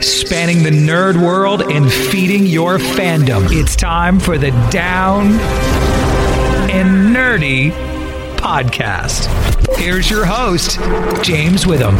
Spanning the nerd world and feeding your fandom. It's time for the Down and Nerdy podcast. Here's your host, James Witham.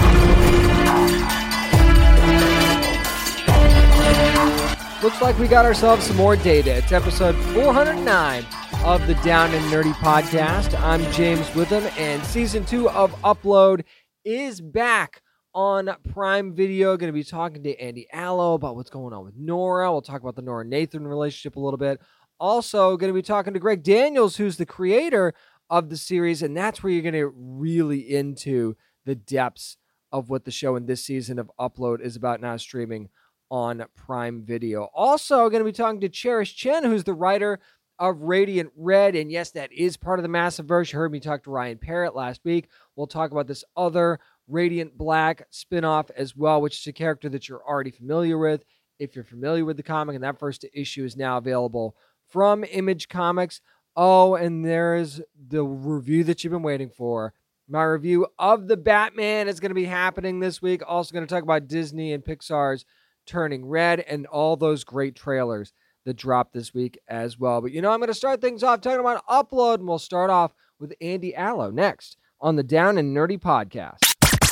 Looks like we got ourselves some more data. It's episode 409 of the Down and Nerdy podcast. I'm James Witham, and season two of Upload is back on Prime Video. Going to be talking to Andy Allo about what's going on with Nora. We'll talk about the Nora Nathan relationship a little bit. Also, going to be talking to Greg Daniels, who's the creator of the series, and that's where you're going to get really into the depths of what the show in this season of Upload is about now streaming on Prime Video. Also, going to be talking to Cherish Chen, who's the writer of Radiant Red. And yes, that is part of the massive verse. You heard me talk to Ryan Parrott last week. We'll talk about this other Radiant Black spinoff as well, which is a character that you're already familiar with. If you're familiar with the comic, and that first issue is now available from Image Comics. Oh, and there's the review that you've been waiting for. My review of the Batman is going to be happening this week. Also, going to talk about Disney and Pixar's Turning Red and all those great trailers that dropped this week as well. But you know, I'm going to start things off talking about Upload, and we'll start off with Andy Allo next on the Down and Nerdy podcast.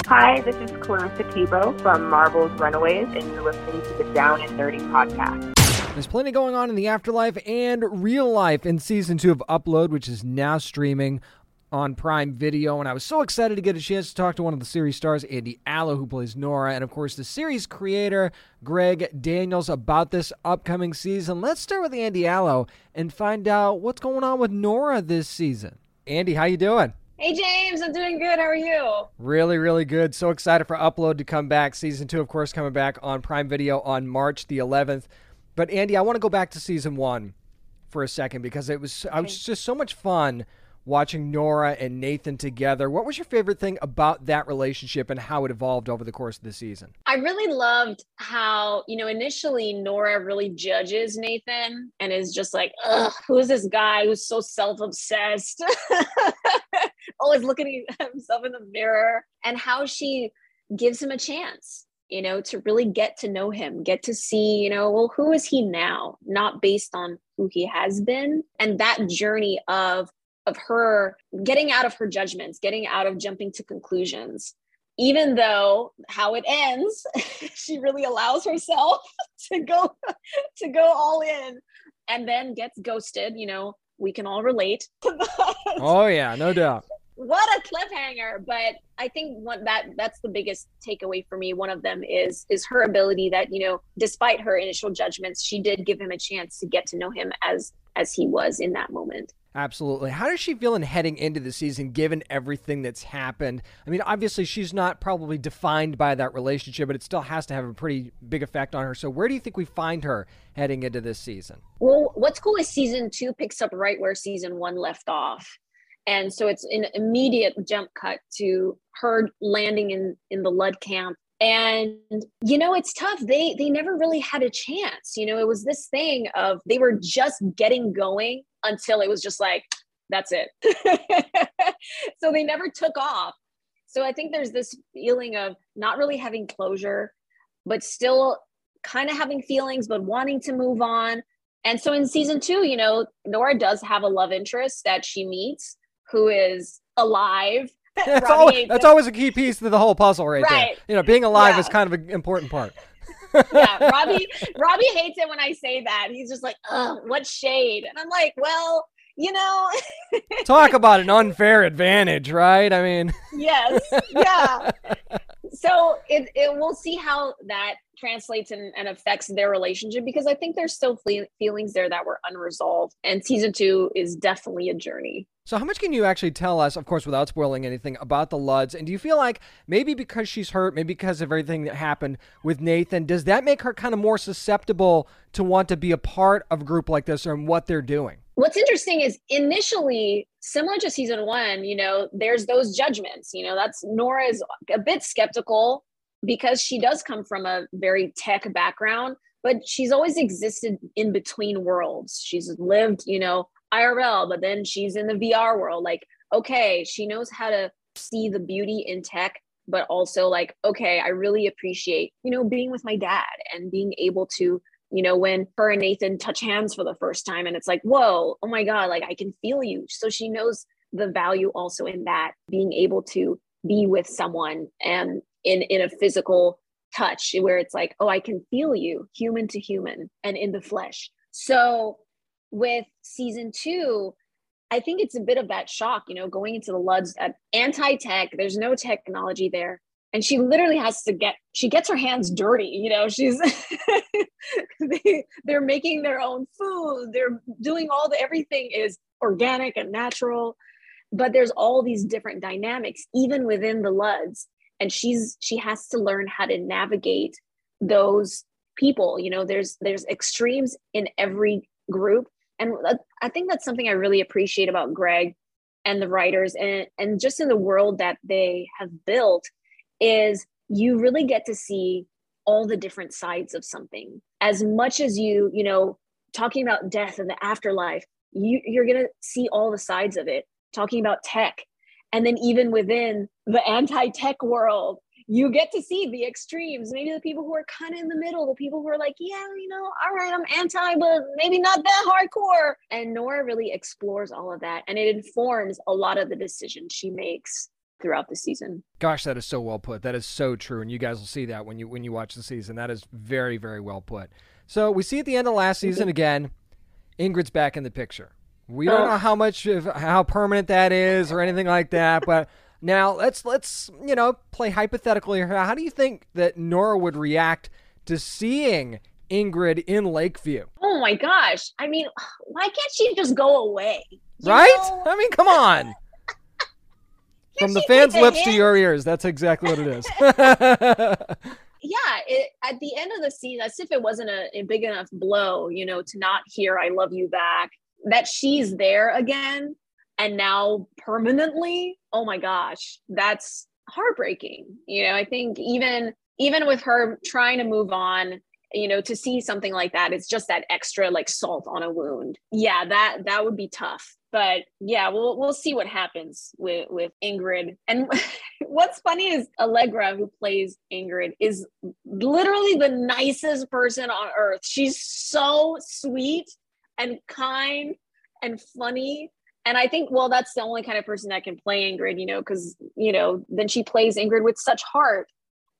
Hi, this is Clarissa Thibeaux from Marvel's Runaways, and you're listening to the Down and Dirty podcast. There's plenty going on in the afterlife and real life in season two of Upload, which is now streaming on Prime Video. And I was so excited to get a chance to talk to one of the series stars, Andy Allo, who plays Nora, and of course the series creator, Greg Daniels, about this upcoming season. Let's start with Andy Allo and find out what's going on with Nora this season. Andy, how you doing? Hey James, I'm doing good. How are you? Really, really good. So excited for Upload to come back. Season two, of course, coming back on Prime Video on March the 11th. But Andy, I want to go back to season one for a second because it was. I was just so much fun watching Nora and Nathan together. What was your favorite thing about that relationship and how it evolved over the course of the season? I really loved how, you know, initially Nora really judges Nathan and is just like, ugh, who is this guy who's so self obsessed? Always looking at himself in the mirror, and how she gives him a chance you know, to really get to know him, get to see, you know, well, who is he now? Not based on who he has been. And that journey of of her getting out of her judgments, getting out of jumping to conclusions. Even though how it ends, she really allows herself to go to go all in and then gets ghosted, you know, we can all relate Oh yeah, no doubt. What a cliffhanger, but I think what that that's the biggest takeaway for me. One of them is is her ability that, you know, despite her initial judgments, she did give him a chance to get to know him as as he was in that moment. Absolutely. How does she feel in heading into the season given everything that's happened? I mean, obviously she's not probably defined by that relationship, but it still has to have a pretty big effect on her. So where do you think we find her heading into this season? Well, what's cool is season 2 picks up right where season 1 left off. And so it's an immediate jump cut to her landing in in the ludd camp. And you know it's tough. They they never really had a chance. You know it was this thing of they were just getting going until it was just like that's it. So they never took off. So i think there's this feeling of not really having closure but still kind of having feelings but wanting to move on. And so in season two you know nora does have a love interest that she meets who is alive that's, always, that's always a key piece to the whole puzzle, right, right. there. You know, being alive yeah. is kind of an important part. yeah, Robbie. Robbie hates it when I say that. He's just like, "Ugh, what shade?" And I'm like, "Well, you know." Talk about an unfair advantage, right? I mean. yes. Yeah. So it, it we'll see how that translates and, and affects their relationship because I think there's still feelings there that were unresolved, and season two is definitely a journey. So, how much can you actually tell us, of course, without spoiling anything, about the Ludds? And do you feel like maybe because she's hurt, maybe because of everything that happened with Nathan, does that make her kind of more susceptible to want to be a part of a group like this and what they're doing? What's interesting is initially, similar to season one, you know, there's those judgments. You know, that's Nora is a bit skeptical because she does come from a very tech background, but she's always existed in between worlds. She's lived, you know, IRL, but then she's in the VR world. Like, okay, she knows how to see the beauty in tech, but also like, okay, I really appreciate, you know, being with my dad and being able to, you know, when her and Nathan touch hands for the first time and it's like, whoa, oh my God, like I can feel you. So she knows the value also in that being able to be with someone and in in a physical touch where it's like, oh, I can feel you human to human and in the flesh. So with season two, I think it's a bit of that shock, you know, going into the Ludds at anti-tech, there's no technology there. And she literally has to get, she gets her hands dirty, you know, she's, they, they're making their own food. They're doing all the, everything is organic and natural, but there's all these different dynamics, even within the Ludds. And she's, she has to learn how to navigate those people, you know, there's, there's extremes in every group and i think that's something i really appreciate about greg and the writers and and just in the world that they have built is you really get to see all the different sides of something. As much as you you know talking about death and the afterlife you you're going to see all the sides of it talking about tech. And then even within the anti-tech world you get to see the extremes. Maybe the people who are kind of in the middle the people who are like yeah you know all right i'm anti but maybe not that hardcore. And nora really explores all of that and it informs a lot of the decisions she makes throughout the season. Gosh that is so well put. That is so true and you guys will see that when you when you watch the season. That is very very well put. So we see at the end of last season mm-hmm. again ingrid's back in the picture. We don't oh. know how much of how permanent that is or anything like that but now let's let's you know play hypothetically here. How do you think that Nora would react to seeing Ingrid in Lakeview? Oh my gosh! I mean, why can't she just go away? right? Know? I mean, come on. From the fans' lips to your ears. That's exactly what it is. yeah, it, at the end of the scene, as if it wasn't a, a big enough blow, you know, to not hear "I love you" back, that she's there again and now permanently oh my gosh that's heartbreaking. You know i think even even with her trying to move on you know to see something like that it's just that extra like salt on a wound. Yeah that that would be tough. But yeah we'll we'll see what happens with with ingrid. And what's funny is allegra who plays ingrid is literally the nicest person on earth. She's so sweet and kind and funny and I think, well, that's the only kind of person that can play Ingrid, you know, because, you know, then she plays Ingrid with such heart.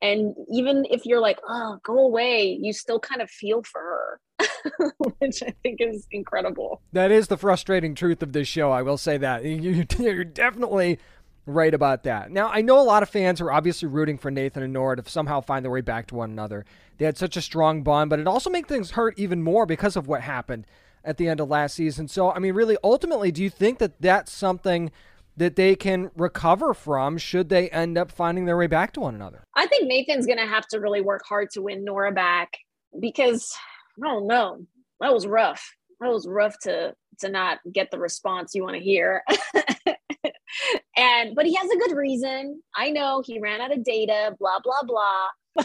And even if you're like, oh, go away, you still kind of feel for her, which I think is incredible. That is the frustrating truth of this show. I will say that. You're definitely right about that. Now, I know a lot of fans are obviously rooting for Nathan and Nora to somehow find their way back to one another. They had such a strong bond, but it also makes things hurt even more because of what happened at the end of last season. So, I mean, really, ultimately, do you think that that's something that they can recover from should they end up finding their way back to one another? I think Nathan's going to have to really work hard to win Nora back because I don't know. That was rough. That was rough to to not get the response you want to hear. and but he has a good reason. I know he ran out of data, blah blah blah.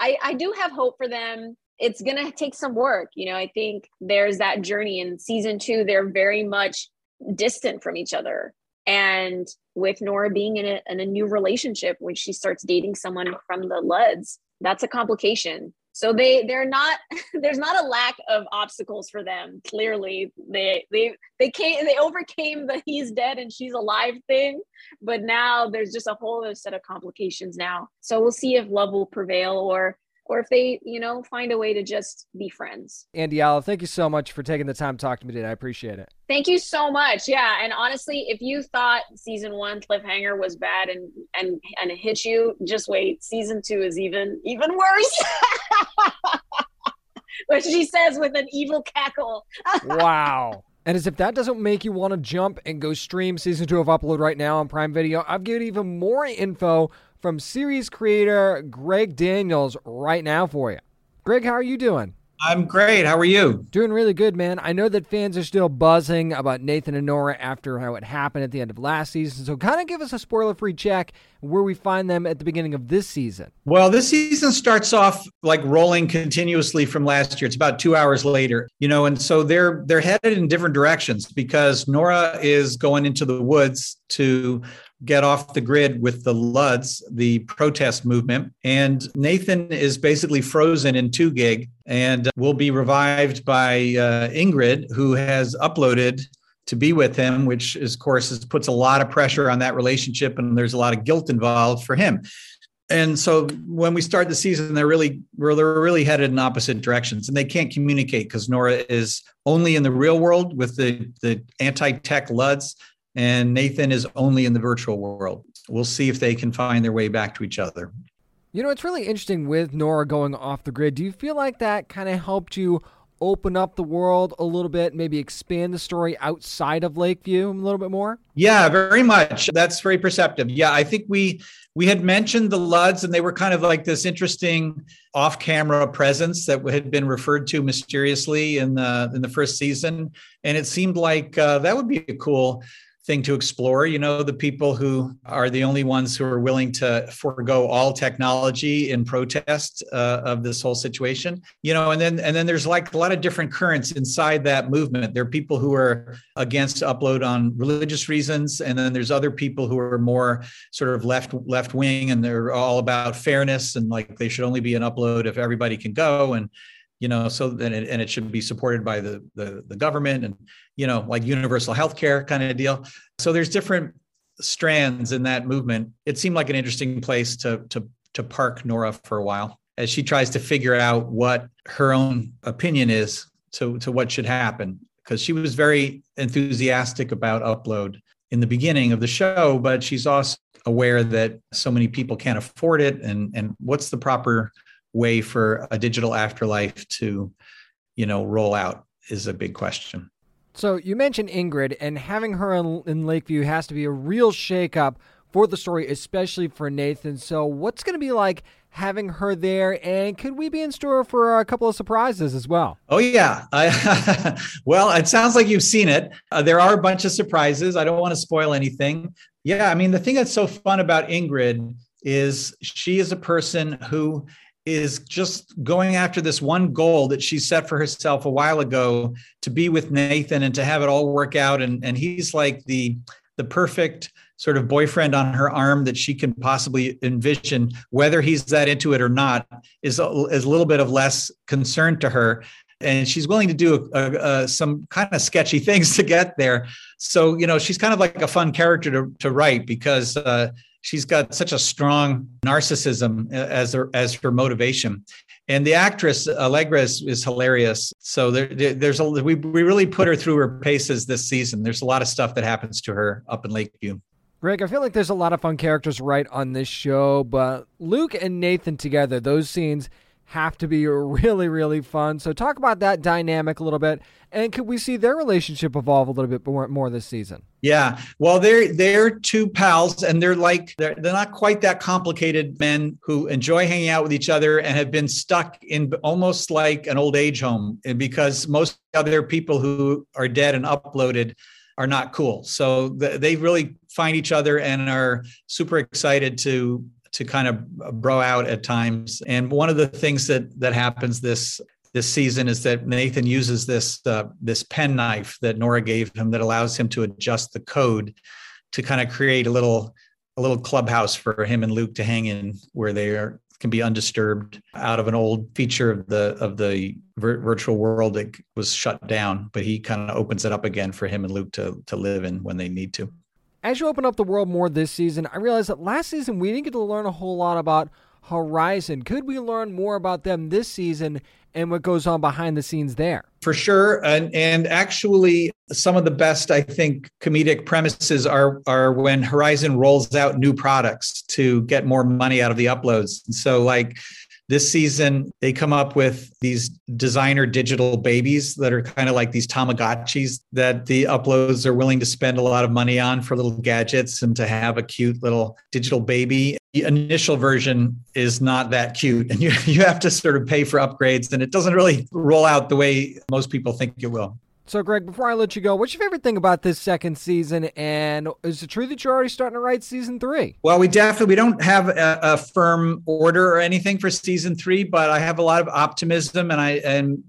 I I do have hope for them it's going to take some work. You know, I think there's that journey in season two, they're very much distant from each other. And with Nora being in a, in a new relationship, when she starts dating someone from the Ludds, that's a complication. So they they're not there's not a lack of obstacles for them. Clearly, they they they came they overcame the he's dead and she's alive thing, but now there's just a whole other set of complications now. So we'll see if love will prevail or or if they, you know, find a way to just be friends. Andy Allo, thank you so much for taking the time to talk to me today. I appreciate it. Thank you so much. Yeah, and honestly, if you thought season one cliffhanger was bad and and and it hit you, just wait. Season two is even even worse. Which she says with an evil cackle. wow. And as if that doesn't make you want to jump and go stream season two of Upload right now on Prime Video, I've given even more info from series creator Greg Daniels right now for you. Greg, how are you doing? I'm great. How are you? Doing really good, man. I know that fans are still buzzing about Nathan and Nora after how it happened at the end of last season. So, kind of give us a spoiler free check where we find them at the beginning of this season. Well, this season starts off like rolling continuously from last year. It's about two hours later, you know, and so they're they're headed in different directions because Nora is going into the woods to get off the grid with the Ludds, the protest movement. And Nathan is basically frozen in 2 gig and will be revived by uh, Ingrid, who has uploaded to be with him, which is, of course is, puts a lot of pressure on that relationship, and there's a lot of guilt involved for him. And so when we start the season, they're really they're really headed in opposite directions, and they can't communicate because Nora is only in the real world with the the anti-tech Ludds, and Nathan is only in the virtual world. We'll see if they can find their way back to each other. You know, it's really interesting with Nora going off the grid. Do you feel like that kind of helped you open up the world a little bit, maybe expand the story outside of Lakeview a little bit more? Yeah, very much. That's very perceptive. Yeah, I think we we had mentioned the Ludds, and they were kind of like this interesting off-camera presence that had been referred to mysteriously in the in the first season, and it seemed like uh, that would be a cool thing to explore. You know, the people who are the only ones who are willing to forego all technology in protest uh, of this whole situation. You know, and then and then there's like a lot of different currents inside that movement. There are people who are against upload on religious reasons, and then there's other people who are more sort of left left wing, and they're all about fairness and like they should only be an upload if everybody can go and you know so and it, and it should be supported by the, the the government and you know like universal health care kind of deal. So there's different strands in that movement. It seemed like an interesting place to to to park nora for a while as she tries to figure out what her own opinion is to to what should happen. Because she was very enthusiastic about upload in the beginning of the show but she's also aware that so many people can't afford it and and what's the proper way for a digital afterlife to, you know, roll out is a big question. So you mentioned Ingrid, and having her in, in Lakeview has to be a real shakeup for the story, especially for Nathan. So what's going to be like having her there, and could we be in store for a couple of surprises as well? Oh yeah, I, well, it sounds like you've seen it. Uh, there are a bunch of surprises. I don't want to spoil anything. Yeah, I mean the thing that's so fun about Ingrid is she is a person who is just going after this one goal that she set for herself a while ago to be with Nathan and to have it all work out. And, and he's like the, the perfect sort of boyfriend on her arm that she can possibly envision. Whether he's that into it or not is a, is a little bit of less concern to her. And she's willing to do a, a, some kind of sketchy things to get there. So, you know, she's kind of like a fun character to, to write because uh, she's got such a strong narcissism uh, as her, as her motivation. And the actress Allegra is, is hilarious. So there, there's a we, we really put her through her paces this season. There's a lot of stuff that happens to her up in Lakeview. Greg, I feel like there's a lot of fun characters right on this show, but Luke and Nathan together, those scenes have to be really, really fun. So talk about that dynamic a little bit, and could we see their relationship evolve a little bit more, more this season? Yeah, well, they're they're two pals, and they're like they're they're not quite that complicated men who enjoy hanging out with each other and have been stuck in almost like an old age home eh, because most other people who are dead and uploaded are not cool. So they really find each other and are super excited to to kind of bro out at times. And one of the things that that happens this this season is that Nathan uses this uh, this pen knife that Nora gave him that allows him to adjust the code to kind of create a little a little clubhouse for him and Luke to hang in where they are can be undisturbed out of an old feature of the of the vir- virtual world that was shut down but he kind of opens it up again for him and Luke to to live in when they need to as you open up the world more this season, I realized that last season we didn't get to learn a whole lot about Horizon. Could we learn more about them this season and what goes on behind the scenes there? For sure. And and actually some of the best I think comedic premises are are when Horizon rolls out new products to get more money out of the uploads. And so like This season, they come up with these designer digital babies that are kind of like these Tamagotchis that the uploads are willing to spend a lot of money on for little gadgets and to have a cute little digital baby. The initial version is not that cute, and you, you have to sort of pay for upgrades, and it doesn't really roll out the way most people think it will. So, Greg, before I let you go, what's your favorite thing about this second season? And is it true that you're already starting to write season three? Well, we definitely we don't have a, a firm order or anything for season three, but I have a lot of optimism, and I and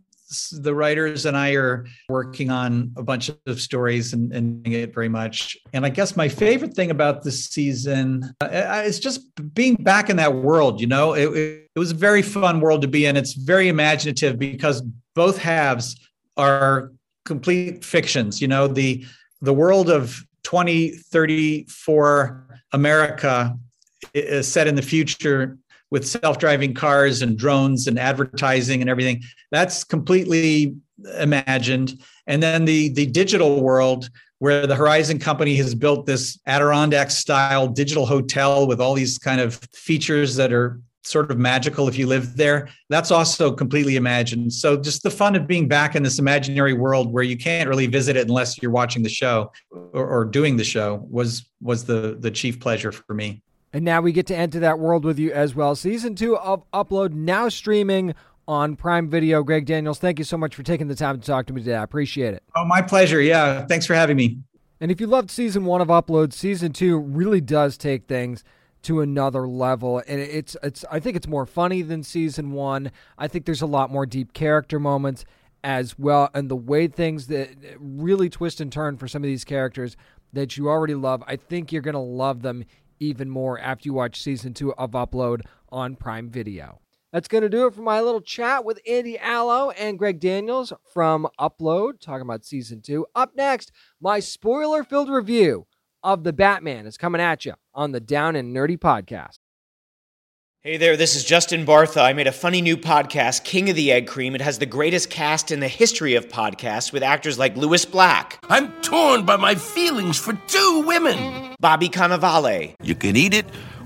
the writers and I are working on a bunch of stories and, and it very much. And I guess my favorite thing about this season uh, is just being back in that world. You know, it, it, it was a very fun world to be in. It's very imaginative because both halves are complete fictions. You know, the the world of 2034 America is set in the future with self-driving cars and drones and advertising and everything. That's completely imagined. And then the the digital world where the Horizon Company has built this Adirondack style digital hotel with all these kind of features that are sort of magical if you live there. That's also completely imagined. So just the fun of being back in this imaginary world where you can't really visit it unless you're watching the show or, or doing the show was was the the chief pleasure for me. And now we get to enter that world with you as well. Season two of Upload now streaming on Prime Video. Greg Daniels, thank you so much for taking the time to talk to me today. I appreciate it. Oh, my pleasure. Yeah. Thanks for having me. And if you loved season one of Upload, season two really does take things to another level and it's it's I think it's more funny than season 1. I think there's a lot more deep character moments as well and the way things that really twist and turn for some of these characters that you already love. I think you're going to love them even more after you watch season 2 of Upload on Prime Video. That's going to do it for my little chat with Andy Allo and Greg Daniels from Upload, talking about season two. Up next, my spoiler filled review of the Batman is coming at you on the Down and Nerdy podcast. Hey there, this is Justin Bartha. I made a funny new podcast, King of the Egg Cream. It has the greatest cast in the history of podcasts with actors like Lewis Black. I'm torn by my feelings for two women. Bobby Cannavale. You can eat it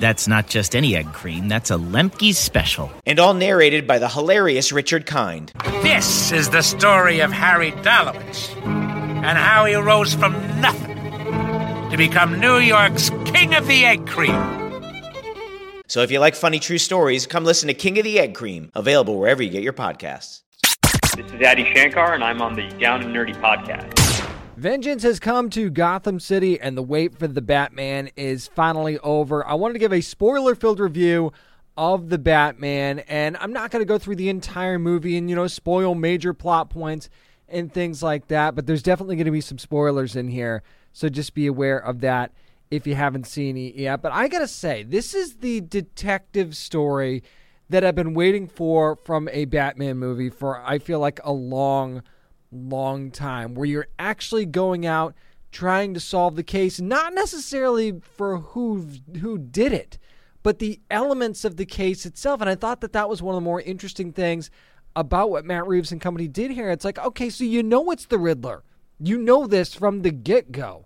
That's not just any egg cream, that's a Lemke's special. And all narrated by the hilarious Richard Kind. This is the story of Harry Dalowitz and how he rose from nothing to become New York's King of the Egg Cream. So if you like funny true stories, come listen to King of the Egg Cream, available wherever you get your podcasts. This is Adi Shankar, and I'm on the Down and Nerdy podcast. Vengeance has come to Gotham City, and the wait for the Batman is finally over. I wanted to give a spoiler filled review of the Batman, and I'm not going to go through the entire movie and, you know, spoil major plot points and things like that, but there's definitely going to be some spoilers in here. So just be aware of that if you haven't seen it yet. But I got to say, this is the detective story that I've been waiting for from a Batman movie for, I feel like, a long long time where you're actually going out trying to solve the case not necessarily for who who did it but the elements of the case itself. And I thought that that was one of the more interesting things about what Matt Reeves and company did here. It's like okay so you know it's the Riddler. You know this from the get-go.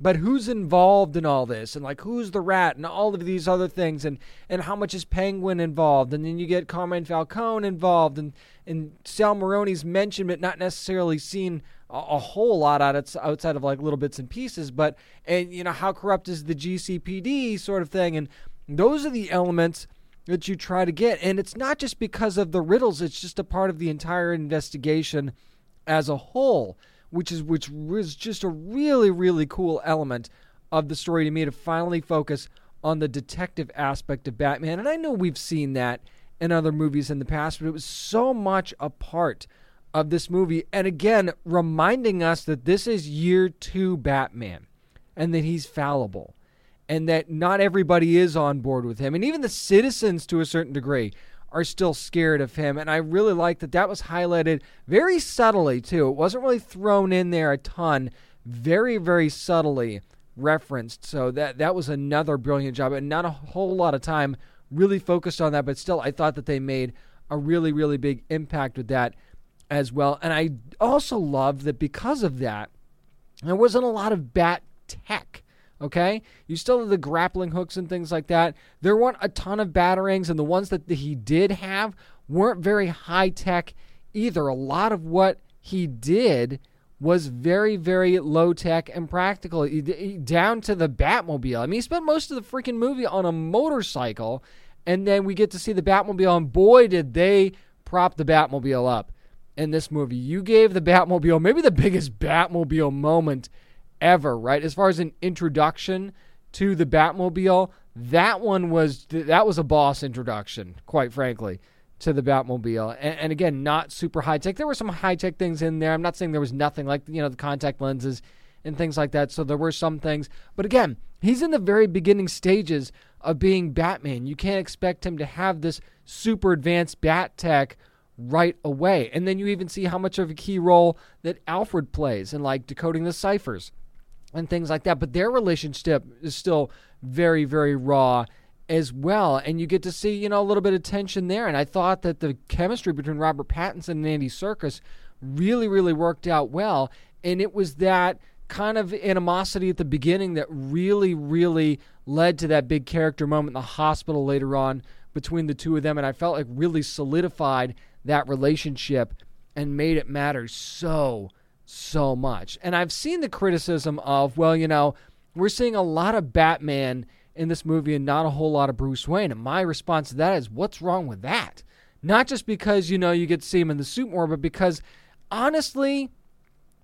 But who's involved in all this? And like who's the rat and all of these other things? And and how much is penguin involved? And then you get carmine falcone involved and and sal maroni's mentioned but not necessarily seen a, a whole lot outside of like little bits and pieces but and you know how corrupt is the gcpd sort of thing and those are the elements that you try to get and it's not just because of the riddles it's just a part of the entire investigation as a whole which is which was just a really really cool element of the story to me to finally focus on the detective aspect of Batman. And I know we've seen that in other movies in the past, but it was so much a part of this movie. And again, reminding us that this is year two Batman and that he's fallible and that not everybody is on board with him. And even the citizens, to a certain degree, are still scared of him. And I really like that that was highlighted very subtly, too. It wasn't really thrown in there a ton. very, very subtly referenced. So that that was another brilliant job, and not a whole lot of time really focused on that. But still, I thought that they made a really, really big impact with that as well. And I also loved that because of that, there wasn't a lot of bat tech. Okay, you still have the grappling hooks and things like that. There weren't a ton of batarangs, and the ones that he did have weren't very high tech either. A lot of what he did was very, very low tech and practical, down to the Batmobile. I mean, he spent most of the freaking movie on a motorcycle, and then we get to see the Batmobile, and boy, did they prop the Batmobile up in this movie. You gave the Batmobile maybe the biggest Batmobile moment ever, right? As far as an introduction to the Batmobile, that one was that was a boss introduction, quite frankly, to the Batmobile. And, and again, not super high tech. There were some high tech things in there. I'm not saying there was nothing like you know the contact lenses and things like that. So there were some things, but again, he's in the very beginning stages of being Batman. You can't expect him to have this super advanced bat tech right away. And then you even see how much of a key role that Alfred plays in like decoding the ciphers and things like that. But their relationship is still very, very raw as well. And you get to see, you know, a little bit of tension there. And I thought that the chemistry between Robert Pattinson and Andy Serkis really, really worked out well. And it was that kind of animosity at the beginning that really, really led to that big character moment in the hospital later on between the two of them. And I felt like really solidified that relationship and made it matter so, so much. And I've seen the criticism of, well, you know, we're seeing a lot of Batman in this movie and not a whole lot of Bruce Wayne. And my response to that is, what's wrong with that? Not just because, you know, you get to see him in the suit more, but because honestly,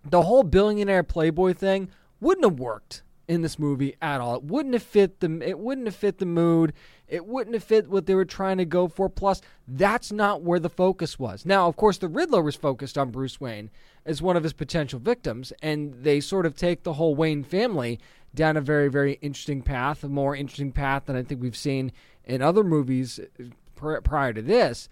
the whole billionaire playboy thing wouldn't have worked in this movie at all. It wouldn't have fit the it wouldn't have fit the mood. It wouldn't have fit what they were trying to go for. Plus, that's not where the focus was. Now, of course, the Riddler was focused on Bruce Wayne as one of his potential victims, and they sort of take the whole Wayne family down a very, very interesting path, a more interesting path than I think we've seen in other movies uh, prior to this.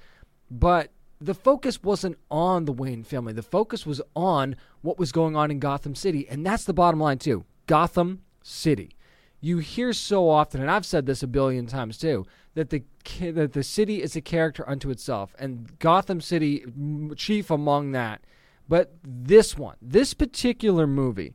But the focus wasn't on the Wayne family. The focus was on what was going on in Gotham City, and that's the bottom line too. Gotham City. You hear so often, and I've said this a billion times too, that the that the city is a character unto itself, and Gotham City chief among that. But this one, this particular movie,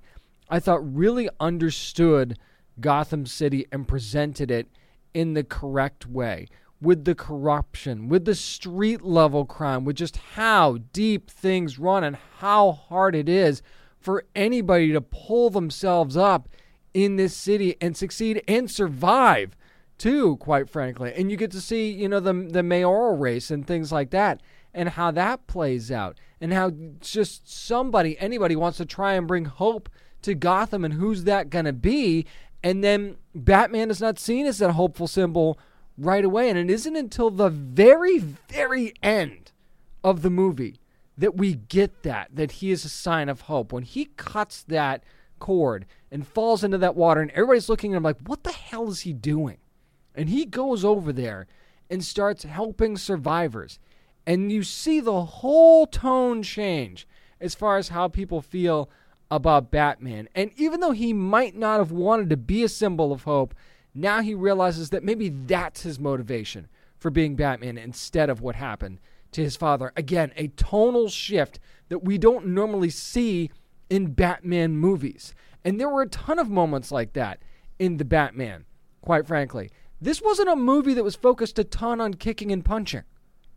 I thought really understood Gotham City and presented it in the correct way with the corruption, with the street level crime, with just how deep things run and how hard it is for anybody to pull themselves up in this city and succeed and survive too quite frankly. And you get to see you know the the mayoral race and things like that and how that plays out and how just somebody anybody wants to try and bring hope to Gotham and who's that going to be and then Batman is not seen as that hopeful symbol right away and it isn't until the very very end of the movie that we get that, that he is a sign of hope. When he cuts that cord and falls into that water, and everybody's looking at him like, what the hell is he doing? And he goes over there and starts helping survivors. And you see the whole tone change as far as how people feel about Batman. And even though he might not have wanted to be a symbol of hope, now he realizes that maybe that's his motivation for being Batman instead of what happened to his father. Again, a tonal shift that we don't normally see in Batman movies. And there were a ton of moments like that in the Batman, quite frankly. This wasn't a movie that was focused a ton on kicking and punching.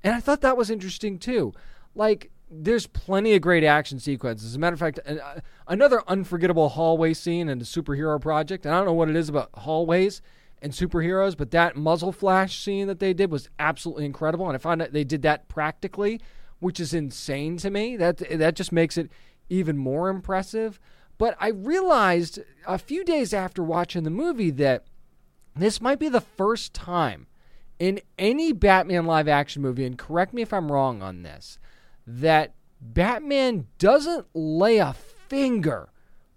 And I thought that was interesting too. Like, there's plenty of great action sequences. As a matter of fact, uh, another unforgettable hallway scene in the superhero project. And I don't know what it is about hallways and superheroes, but that muzzle flash scene that they did was absolutely incredible. And I found that they did that practically, which is insane to me. That that just makes it even more impressive. But I realized a few days after watching the movie that this might be the first time in any Batman live action movie, and correct me if I'm wrong on this, that Batman doesn't lay a finger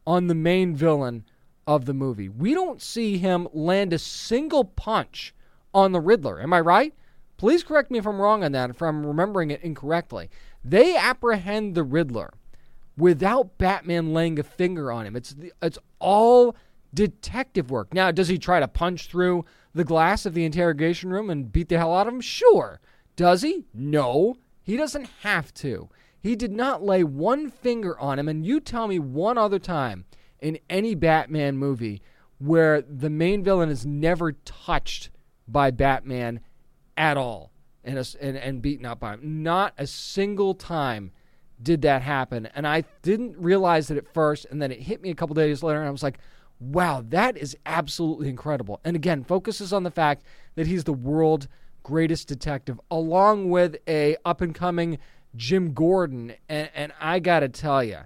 on the main villain of the movie. We don't see him land a single punch on the Riddler. Am I right? Please correct me if I'm wrong on that, if I'm remembering it incorrectly. They apprehend the Riddler without Batman laying a finger on him. It's it's all detective work. Now, does he try to punch through the glass of the interrogation room and beat the hell out of him? Sure. Does he? No. He doesn't have to. He did not lay one finger on him. And you tell me one other time in any Batman movie where the main villain is never touched by Batman at all and, and, and beaten up by him. Not a single time did that happen. And I didn't realize it at first. And then it hit me a couple days later. And I was like, wow, that is absolutely incredible. And again, focuses on the fact that he's the world greatest detective, along with a up and coming Jim Gordon. And, and I got to tell you,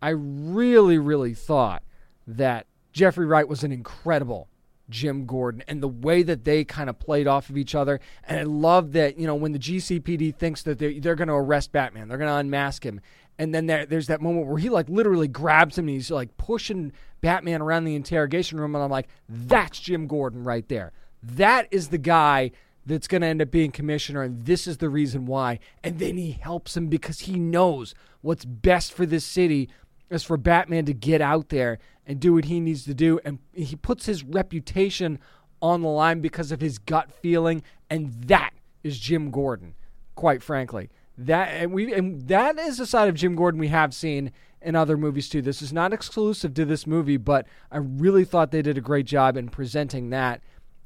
I really, really thought that Jeffrey Wright was an incredible Jim Gordon and the way that they kind of played off of each other. And I love that, you know, when the GCPD thinks that they're, they're going to arrest Batman, they're going to unmask him. And then there, there's that moment where he like literally grabs him and he's like pushing Batman around the interrogation room. And I'm like, that's Jim Gordon right there. That is the guy that's going to end up being commissioner, and this is the reason why. And then he helps him because he knows what's best for this city is for Batman to get out there and do what he needs to do. And he puts his reputation on the line because of his gut feeling, and that is Jim Gordon, quite frankly. That and we and that is a side of Jim Gordon we have seen in other movies too. This is not exclusive to this movie, but I really thought they did a great job in presenting that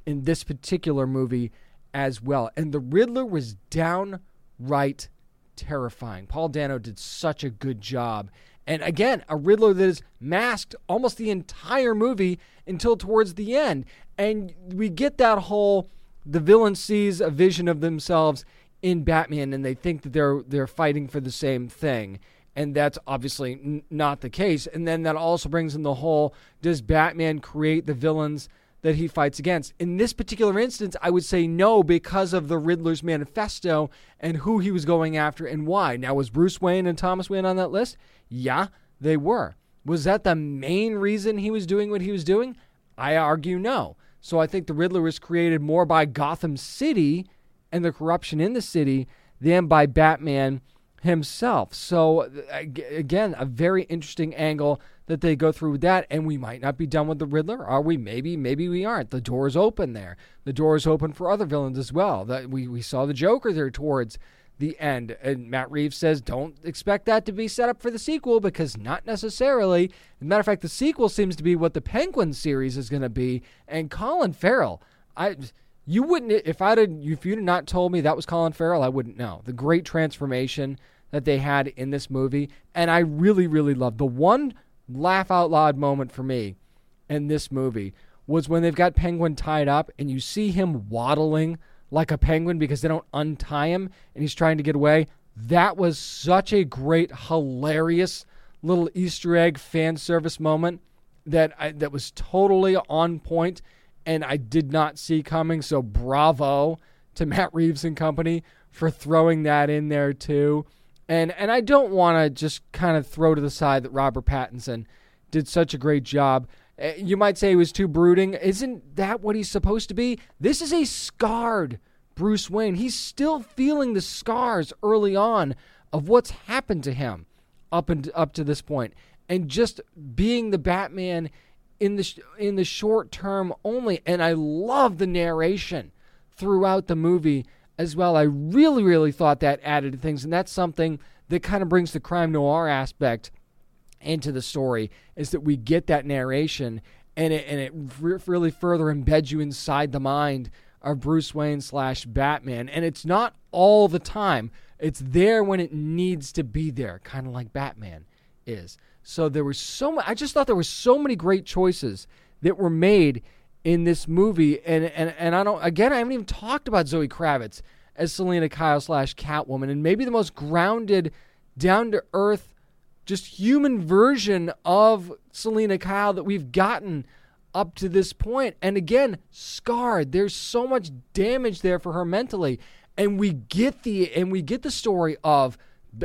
in this particular movie as well. And the Riddler was downright terrifying. Paul Dano did such a good job. And again, a Riddler that is masked almost the entire movie until towards the end. And we get that whole the villain sees a vision of themselves in Batman and they think that they're they're fighting for the same thing. And that's obviously n- not the case. And then that also brings in the whole does Batman create the villains that he fights against. In this particular instance, I would say no because of the Riddler's manifesto and who he was going after and why. Now, was Bruce Wayne and Thomas Wayne on that list? Yeah, they were. Was that the main reason he was doing what he was doing? I argue no. So I think the Riddler was created more by Gotham City and the corruption in the city than by Batman himself. So uh, again, a very interesting angle that they go through with that, and we might not be done with the Riddler. Are we? Maybe, maybe we aren't. The door is open there. The door is open for other villains as well. That we we saw the Joker there towards the end, and Matt Reeves says don't expect that to be set up for the sequel because not necessarily. As a matter of fact, the sequel seems to be what the Penguin series is going to be, and Colin Farrell. I you wouldn't if I'd if you'd not told me that was Colin Farrell, I wouldn't know the great transformation that they had in this movie, and I really really loved the one laugh out loud moment for me in this movie was when they've got Penguin tied up and you see him waddling like a penguin because they don't untie him and he's trying to get away. That was such a great, hilarious little Easter egg fan service moment that I, that was totally on point and I did not see coming. So bravo to Matt Reeves and company for throwing that in there too. And and I don't want to just kind of throw to the side that Robert Pattinson did such a great job. Eh, you might say he was too brooding. Isn't that what he's supposed to be? This is a scarred Bruce Wayne. He's still feeling the scars early on of what's happened to him up and up to this point, and just being the Batman in the in the short term only. And I love the narration throughout the movie as well. I really, really thought that added to things, and that's something that kind of brings the crime noir aspect into the story is that we get that narration and it and it really further embeds you inside the mind of Bruce Wayne slash Batman, and it's not all the time. It's there when it needs to be there, kind of like Batman is. So there was so much. I just thought there were so many great choices that were made in this movie. And, and, and I don't, again, I haven't even talked about Zoe Kravitz as Selina Kyle slash Catwoman, and maybe the most grounded, down to earth, just human version of Selina Kyle that we've gotten up to this point. And again, scarred. There's so much damage there for her mentally. And we get the and we get the story of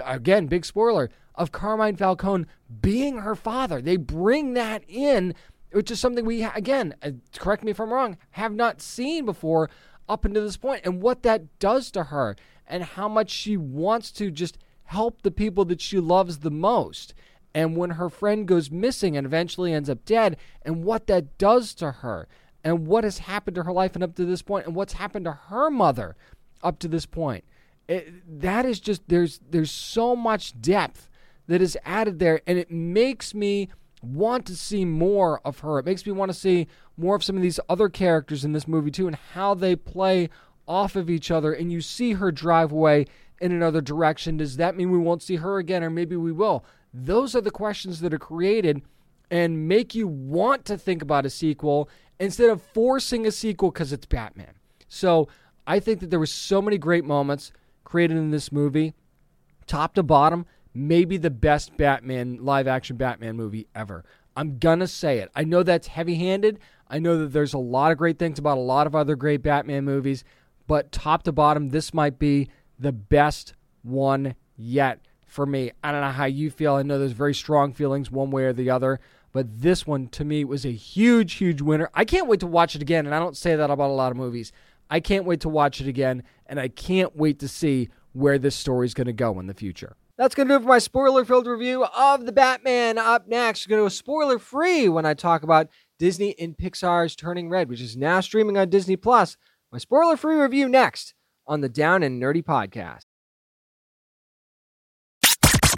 again, big spoiler, of Carmine Falcone being her father. They bring that in which is something we, again, uh, correct me if I'm wrong, have not seen before up until this point, and what that does to her, and how much she wants to just help the people that she loves the most. and when her friend goes missing and eventually ends up dead, and what that does to her, and what has happened to her life and up to this point, and what's happened to her mother up to this point. It, that is just there's there's so much depth that is added there, and it makes me want to see more of her. It makes me want to see more of some of these other characters in this movie too, and how they play off of each other. And you see her drive away in another direction. Does that mean we won't see her again, or maybe we will? Those are the questions that are created and make you want to think about a sequel instead of forcing a sequel because it's Batman. So I think that there were so many great moments created in this movie, top to bottom. Maybe the best Batman live action Batman movie ever. I'm gonna say it. I know that's heavy handed. I know that there's a lot of great things about a lot of other great Batman movies, but top to bottom, this might be the best one yet for me. I don't know how you feel. I know there's very strong feelings one way or the other, but this one to me was a huge, huge winner. I can't wait to watch it again, and I don't say that about a lot of movies. I can't wait to watch it again, and I can't wait to see where this story is going to go in the future. That's going to do it for my spoiler filled review of The Batman. Up next, we're going to go spoiler free when I talk about Disney and Pixar's Turning Red, which is now streaming on Disney Plus. My spoiler free review next on the Down and Nerdy podcast.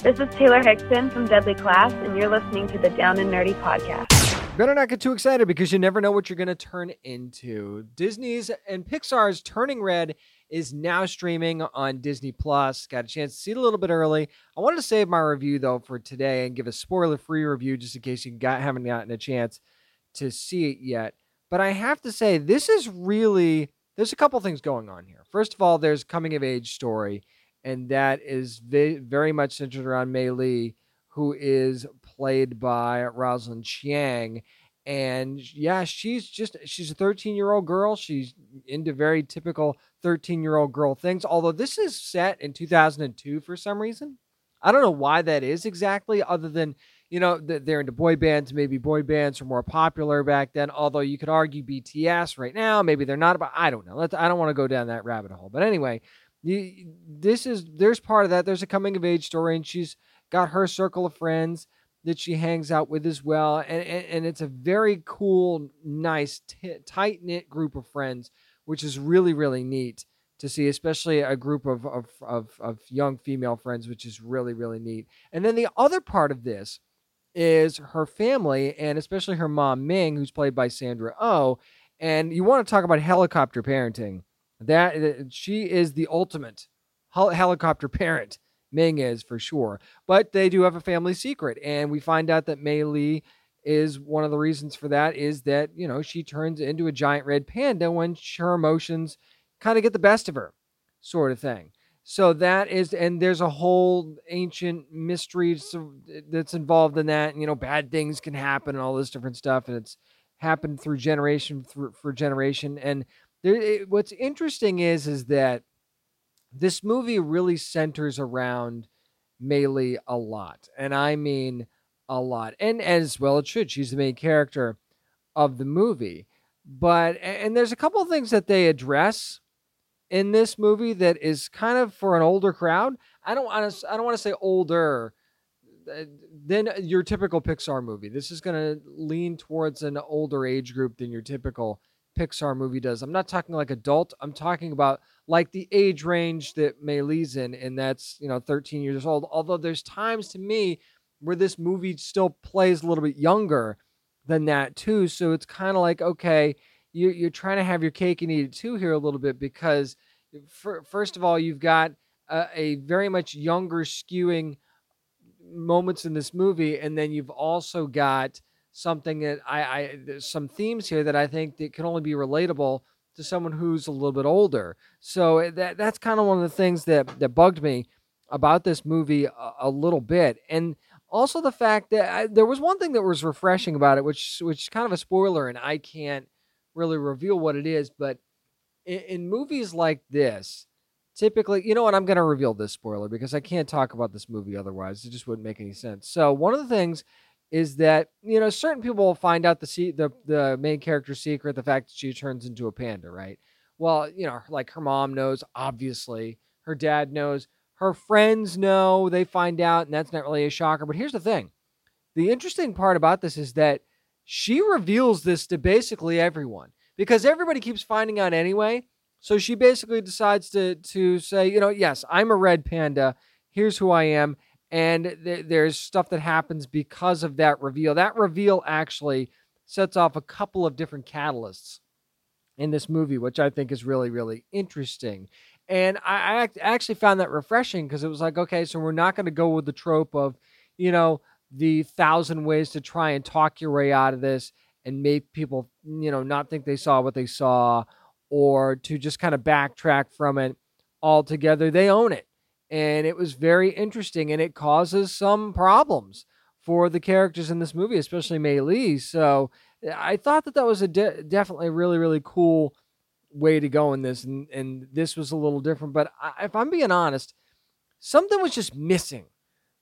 This is Taylor Hickson from Deadly Class, and you're listening to the Down and Nerdy podcast. Better not get too excited because you never know what you're going to turn into. Disney's and Pixar's Turning Red is now streaming on Disney Plus. Got a chance to see it a little bit early. I wanted to save my review though for today and give a spoiler-free review just in case you got, haven't gotten a chance to see it yet. But I have to say, this is really there's a couple things going on here. First of all, there's coming of age story and that is very much centered around Mei Lee, who is played by Rosalie Chiang And yeah, she's just she's a 13 year old girl. She's into very typical 13 year old girl things. Although this is set in 2002 for some reason, I don't know why that is exactly. Other than you know they're into boy bands, maybe boy bands were more popular back then. Although you could argue BTS right now, maybe they're not. But I don't know. Let's, I don't want to go down that rabbit hole. But anyway, you, this is there's part of that. There's a coming of age story, and she's got her circle of friends that she hangs out with as well, and and, and it's a very cool, nice, t- tight knit group of friends, which is really really neat to see, especially a group of, of of of young female friends, which is really really neat. And then the other part of this is her family, and especially her mom Ming, who's played by Sandra Oh. And you want to talk about helicopter parenting that uh, she is the ultimate helicopter parent. Ming is for sure, but they do have a family secret, and we find out that Mei Lee is one of the reasons for that is that you know she turns into a giant red panda when her emotions kind of get the best of her, sort of thing. So that is, and there's a whole ancient mystery that's involved in that. And, you know, bad things can happen and all this different stuff, and it's happened through generation through for generation. And there, it, what's interesting is is that this movie really centers around Mei Lee a lot, and I mean a lot, and as well it should. She's the main character of the movie, but and there's a couple of things that they address in this movie that is kind of for an older crowd. I don't want to. I don't want to say older uh, than your typical Pixar movie. This is going to lean towards an older age group than your typical Pixar movie does. I'm not talking like adult. I'm talking about like the age range that Mei Lee's in, and that's you know 13 years old. Although there's times to me where this movie still plays a little bit younger than that too. So it's kind of like okay, you, you're trying to have your cake and eat it too here a little bit because for, first of all you've got a, a very much younger skewing moments in this movie, and then you've also got something that I, I some themes here that I think that can only be relatable to someone who's a little bit older. So that that's kind of one of the things that that bugged me about this movie a, a little bit, and also the fact that I, there was one thing that was refreshing about it, which which is kind of a spoiler, and I can't really reveal what it is, but in, in movies like this. Typically, you know what? I'm going to reveal this spoiler because I can't talk about this movie otherwise. It just wouldn't make any sense. So, one of the things is that you know certain people will find out the the the main character's secret, the fact that she turns into a panda, right? Well, you know, like her mom knows, obviously, her dad knows, her friends know, they find out, and that's not really a shocker. But here's the thing: the interesting part about this is that she reveals this to basically everyone because everybody keeps finding out anyway. So she basically decides to to say, you know, yes, I'm a red panda. Here's who I am, and th- there's stuff that happens because of that reveal. That reveal actually sets off a couple of different catalysts in this movie, which I think is really really interesting. And I, I actually found that refreshing because it was like, okay, so we're not going to go with the trope of, you know, the thousand ways to try and talk your way out of this and make people, you know, not think they saw what they saw or to just kind of backtrack from it altogether. They own it. And it was very interesting and it causes some problems for the characters in this movie, especially Mei Lee. So I thought that that was a de- definitely really, really cool way to go in this. And, and this was a little different. But I, if I'm being honest, something was just missing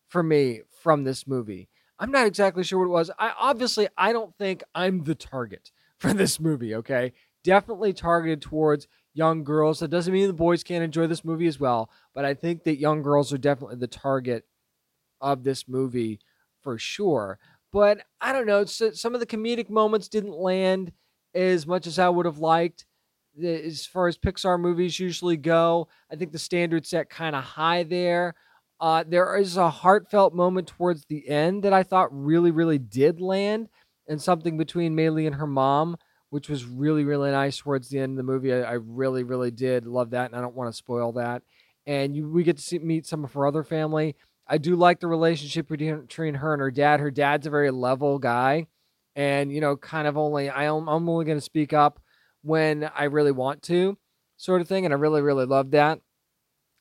for me from this movie. I'm not exactly sure what it was. I obviously I don't think I'm the target for this movie, okay? Definitely targeted towards young girls. That doesn't mean the boys can't enjoy this movie as well, but I think that young girls are definitely the target of this movie for sure. But I don't know, uh, some of the comedic moments didn't land as much as I would have liked as far as Pixar movies usually go. I think the standard set kind of high there. Uh, there is a heartfelt moment towards the end that I thought really, really did land, and something between Mei Lee and her mom, which was really, really nice towards the end of the movie. I, I really, really did love that, and I don't want to spoil that. And you, we get to see, meet some of her other family. I do like the relationship between, her and her dad. Her dad's a very level guy, and you know, kind of only I I'm only going to speak up when I really want to, sort of thing. And I really, really love that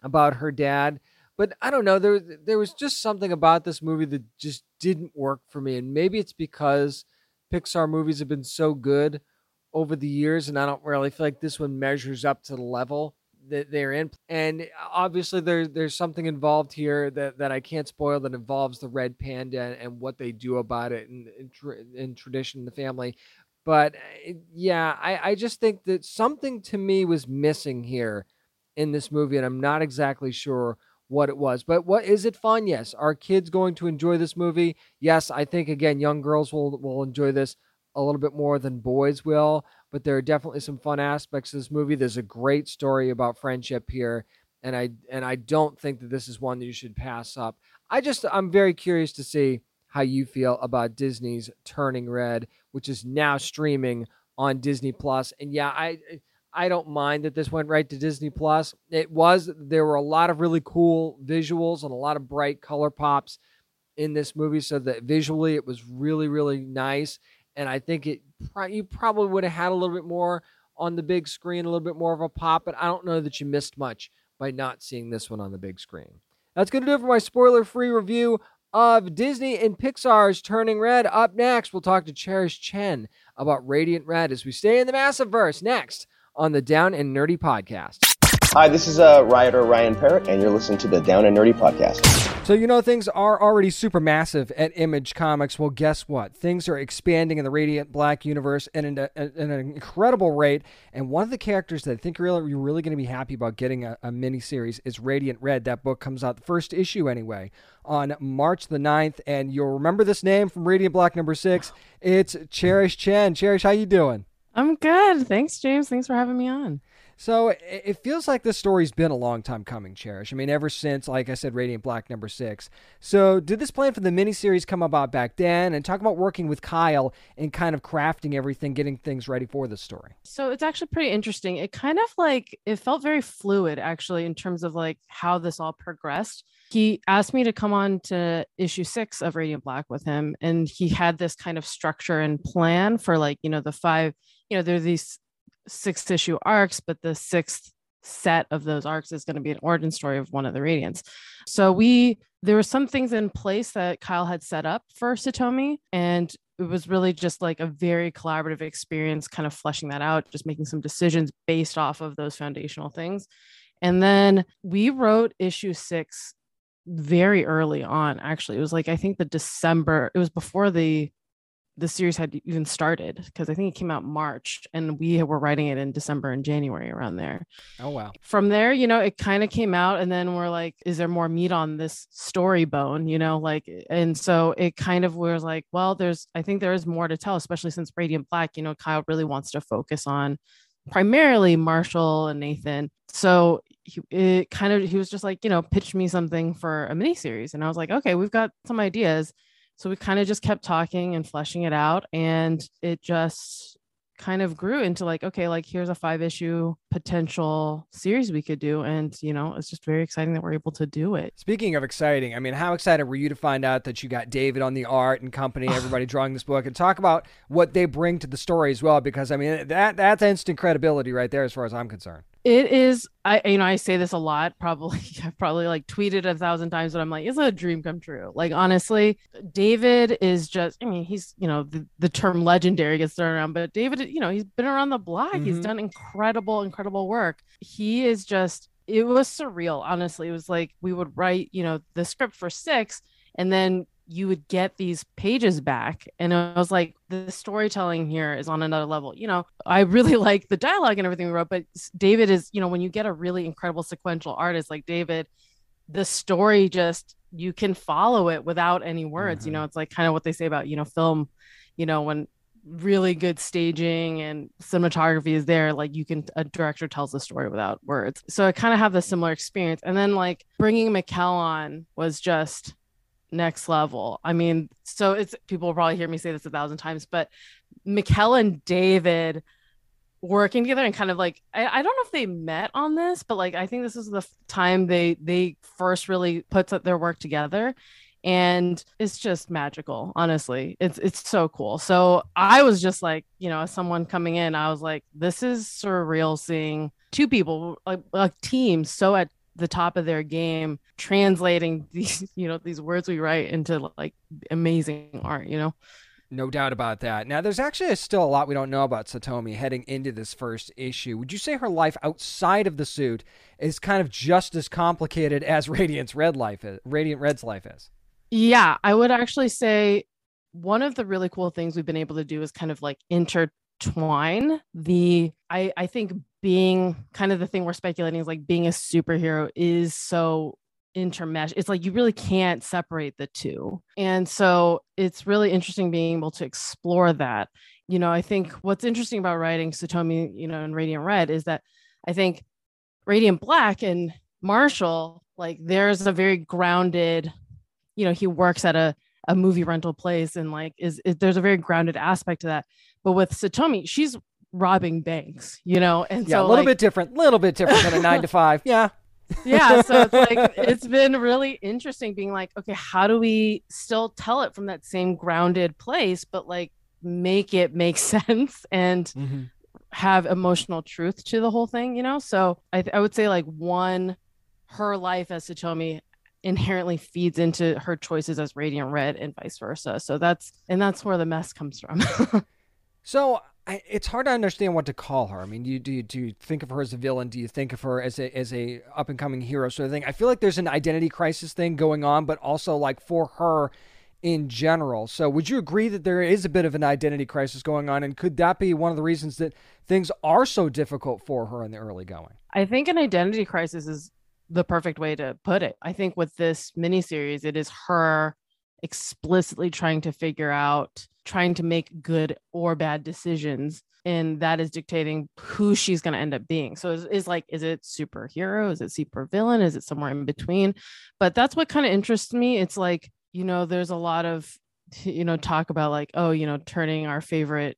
about her dad but I don't know. There there was just something about this movie that just didn't work for me, and maybe it's because Pixar movies have been so good over the years, and I don't really feel like this one measures up to the level that they're in. And obviously, there there's something involved here that, that I can't spoil that involves the red panda and what they do about it in in, tra- in tradition in the family. But eh, yeah, I, I just think that something to me was missing here in this movie, and I'm not exactly sure what it was. But what is it fun? Yes. Are kids going to enjoy this movie? Yes, I think again young girls will will enjoy this a little bit more than boys will, but there are definitely some fun aspects of this movie. There's a great story about friendship here, and I and I don't think that this is one that you should pass up. I just I'm very curious to see how you feel about Disney's Turning Red, which is now streaming on Disney Plus. And yeah, I I don't mind that this went right to Disney Plus. It was there were a lot of really cool visuals and a lot of bright color pops in this movie, so that visually it was really really nice. And I think it you probably would have had a little bit more on the big screen, a little bit more of a pop. But I don't know that you missed much by not seeing this one on the big screen. That's going to do it for my spoiler free review of Disney and Pixar's Turning Red. Up next, we'll talk to Cherish Chen about Radiant Red as we stay in the Massive Verse next on the Down and Nerdy podcast. Hi, this is uh, Rioter Ryan Parrott, and you're listening to the Down and Nerdy podcast. So, you know, things are already super massive at Image Comics. Well, guess what? Things are expanding in the Radiant Black universe at an, at an incredible rate. And one of the characters that I think you're really going to be happy about getting a, a mini series is Radiant Red. That book comes out, the first issue anyway, on March the 9th. And you'll remember this name from Radiant Black number six. It's Cherish Chen. Cherish, how you doing? I'm good. Thanks, James. Thanks for having me on. So it feels like this story's been a long time coming, Cherish. I mean, ever since, like I said, Radiant Black number six. So did this plan for the miniseries come about back then? And talk about working with Kyle and kind of crafting everything, getting things ready for the story. So it's actually pretty interesting. It kind of like it felt very fluid, actually, in terms of like how this all progressed. He asked me to come on to issue six of Radiant Black with him, and he had this kind of structure and plan for like you know the five you know, there are these six issue arcs, but the sixth set of those arcs is going to be an origin story of one of the Radiants. So we there were some things in place that Kyle had set up for Satomi, and it was really just like a very collaborative experience, kind of fleshing that out, just making some decisions based off of those foundational things. And then we wrote issue six very early on. Actually, it was like I think the December. It was before the the series had even started because I think it came out March and we were writing it in December and January around there. Oh wow. From there, you know, it kind of came out and then we're like, is there more meat on this story bone? You know, like and so it kind of was like, well, there's I think there is more to tell, especially since Radiant Black, you know, Kyle really wants to focus on primarily Marshall and Nathan. So he, it kind of he was just like, you know, pitch me something for a mini series. And I was like, okay, we've got some ideas. So we kind of just kept talking and fleshing it out. And it just kind of grew into like, okay, like here's a five issue potential series we could do. And, you know, it's just very exciting that we're able to do it. Speaking of exciting, I mean, how excited were you to find out that you got David on the art and company, everybody drawing this book, and talk about what they bring to the story as well? Because I mean, that that's instant credibility right there, as far as I'm concerned it is i you know i say this a lot probably i've probably like tweeted a thousand times but i'm like it's a dream come true. Like honestly david is just i mean he's you know the, the term legendary gets thrown around but david you know he's been around the block. Mm-hmm. he's done incredible incredible work. He is just it was surreal honestly. It was like we would write you know the script for six and then you would get these pages back. And I was like the storytelling here is on another level. You know i really like the dialogue and everything we wrote but david is you know when you get a really incredible sequential artist like david the story just you can follow it without any words. Mm-hmm. you know it's like kind of what they say about you know film you know when really good staging and cinematography is there like you can a director tells the story without words. So i kind of have the similar experience. And then like bringing Miquel on was just next level. I mean, so it's people will probably hear me say this a thousand times, but Miquel and David working together and kind of like I, I don't know if they met on this, but like I think this is the time they they first really put their work together. And it's just magical, honestly. It's it's so cool. So I was just like, you know, as someone coming in, I was like, this is surreal seeing two people like a team so at the top of their game translating these you know these words we write into like amazing art you know no doubt about that. Now, there's actually still a lot we don't know about Satomi heading into this first issue. Would you say her life outside of the suit is kind of just as complicated as Radiant's Red life is, Radiant Red's life is? Yeah, I would actually say one of the really cool things we've been able to do is kind of like intertwine the I I think being kind of the thing we're speculating is like being a superhero is so intermesh. It's like you really can't separate the two. And so it's really interesting being able to explore that. You know, I think what's interesting about writing Satomi, you know, in Radiant Red is that I think Radiant Black and Marshall, like there's a very grounded, you know, he works at a a movie rental place and like is, is there's a very grounded aspect to that. But with Satomi, she's robbing banks, you know? And yeah, so a little like, bit different, a little bit different than a nine to five. Yeah. yeah. So it's like, it's been really interesting being like, okay, how do we still tell it from that same grounded place, but like make it make sense and mm-hmm. have emotional truth to the whole thing, you know? So I, th- I would say like one, her life as Satomi inherently feeds into her choices as Radiant Red and vice versa. So that's, and that's where the mess comes from. so I, it's hard to understand what to call her. I mean, do you, do you, do you think of her as a villain? Do you think of her as a as a up and coming hero sort of thing? I feel like there's an identity crisis thing going on, but also like for her in general. So, would you agree that there is a bit of an identity crisis going on, and could that be one of the reasons that things are so difficult for her in the early going? I think an identity crisis is the perfect way to put it. I think with this miniseries, it is her explicitly trying to figure out trying to make good or bad decisions and that is dictating who she's going to end up being. So is like is it superhero? Is it super villain is it somewhere in between? But that's what kind of interests me. It's like you know there's a lot of you know talk about like oh you know turning our favorite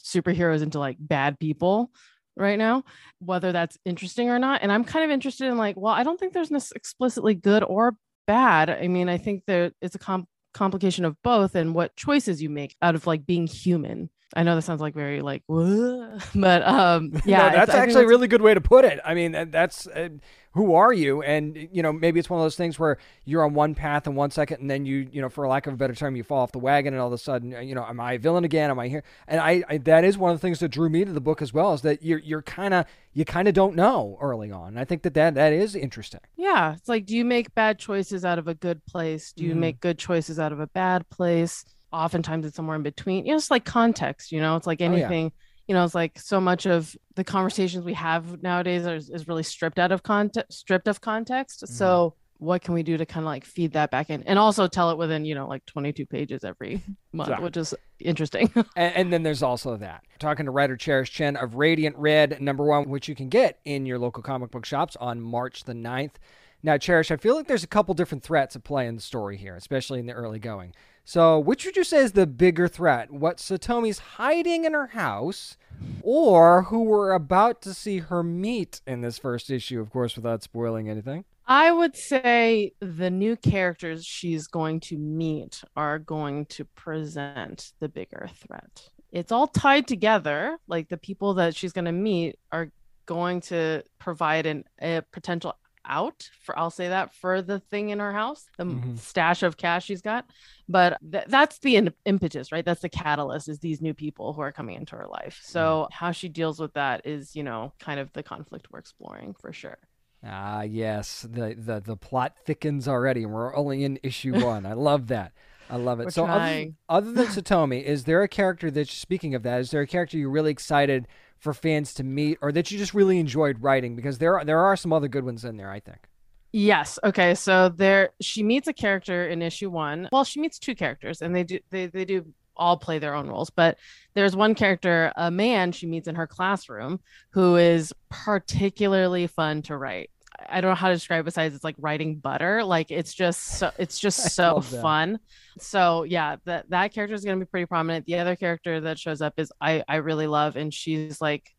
superheroes into like bad people right now whether that's interesting or not. And i'm kind of interested in like well i don't think there's this explicitly good or bad. I mean i think that it's a comp complication of both and what choices you make out of like being human. I know that sounds like very like, but um, yeah, no, that's actually a really good way to put it. I mean, that's uh, who are you? And you know, maybe it's one of those things where you're on one path in one second, and then you, you know, for lack of a better term, you fall off the wagon, and all of a sudden, you know, am I a villain again? Am I here? And I, I that is one of the things that drew me to the book as well, is that you're you're kind of you kind of don't know early on. And I think that, that that is interesting. Yeah, it's like, do you make bad choices out of a good place? Do you mm. make good choices out of a bad place? oftentimes it's somewhere in between. You know, it's like context, you know, it's like Oh, yeah. You know, it's like so much of the conversations we have nowadays is, is really stripped out of context, stripped of context. Mm-hmm. So, what can we do to kind of like feed that back in, and also tell it within you know like 22 pages every month, Yeah. which is interesting. and, and then there's also that. Talking to writer Cherish Chen of Radiant Red, number one, which you can get in your local comic book shops on March the 9th. Now, Cherish, I feel like there's a couple different threats at play in the story here, especially in the early going. So, which would you say is the bigger threat? What Satomi's hiding in her house, or who we're about to see her meet in this first issue, of course, without spoiling anything? I would say the new characters she's going to meet are going to present the bigger threat. It's all tied together. Like the people that she's going to meet are going to provide an, a potential out for I'll say that for the thing in her house, the Mhm. stash of cash she's got. But th- that's the in- impetus, right? That's the catalyst is these new people who are coming into her life. So how she deals with that is, you know, kind of the conflict we're exploring for sure. Ah, yes. The, the the plot thickens already, and we're only in issue one. I love that. I love it. We're so, other, other than Satomi, is there a character that, speaking of that, is there a character you're really excited for fans to meet, or that you just really enjoyed writing? Because there are there are some other good ones in there, I think. Yes. Okay. So there, she meets a character in issue one. Well, she meets two characters, and they do they they do all play their own roles. But there's one character, a man, she meets in her classroom, who is particularly fun to write. I don't know how to describe it besides it's like writing butter. Like it's just so it's just so fun. So yeah, that that character is going to be pretty prominent. The other character that shows up is I I really love, and she's like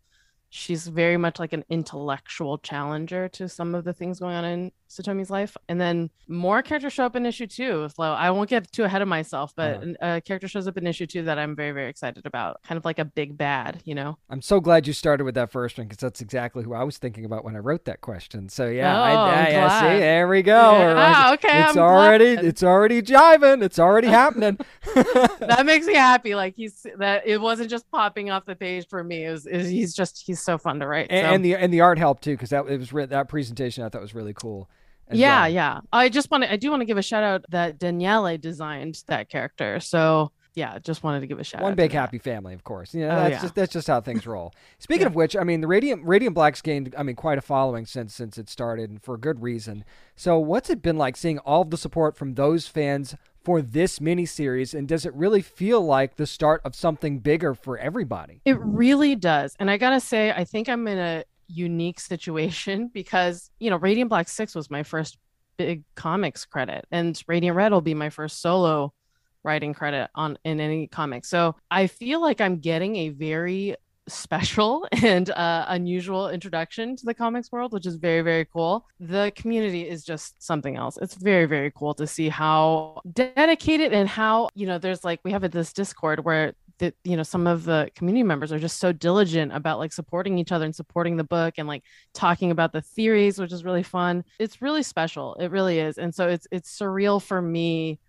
she's very much like an intellectual challenger to some of the things going on in Satomi's life. And then more characters show up in issue two. So I won't get too ahead of myself, but a uh, character shows up in issue two that I'm very, very excited about. Kind of like a big bad, you know? I'm so glad you started with that first one because that's exactly who I was thinking about when I wrote that question. So yeah, Oh, I, I- yeah, see, there we go. Yeah, Right. Ah, okay, it's I'm already glad. it's already jiving. It's already happening. that makes me happy. Like he's that it wasn't just popping off the page for me. It was, it was- he's just he's so fun to write. and, so. and the and the art helped too because that it was re- that presentation I thought was really cool. yeah well. yeah i just want to i do want to give a shout out that daniele designed that character so yeah just wanted to give a shout One out One big happy family, of course. You know, Oh, that's yeah. just that's just how things roll. Speaking of which, I mean, the Radiant Radiant Black's gained, I mean, quite a following since since it started, and for a good reason. So, what's it been like seeing all of the support from those fans for this miniseries, and does it really feel like the start of something bigger for everybody? It really does. And I gotta say, I think I'm in a unique situation because, you know, Radiant Black 6 was my first big comics credit, and Radiant Red will be my first solo writing credit on in any comic. So I feel like I'm getting a very special and uh, unusual introduction to the comics world, which is very, very cool. The community is just something else. It's very, very cool to see how dedicated and how, you know, there's like, we have this Discord where that you know some of the community members are just so diligent about like supporting each other and supporting the book and like talking about the theories which is really fun it's really special it really is and so it's it's surreal for me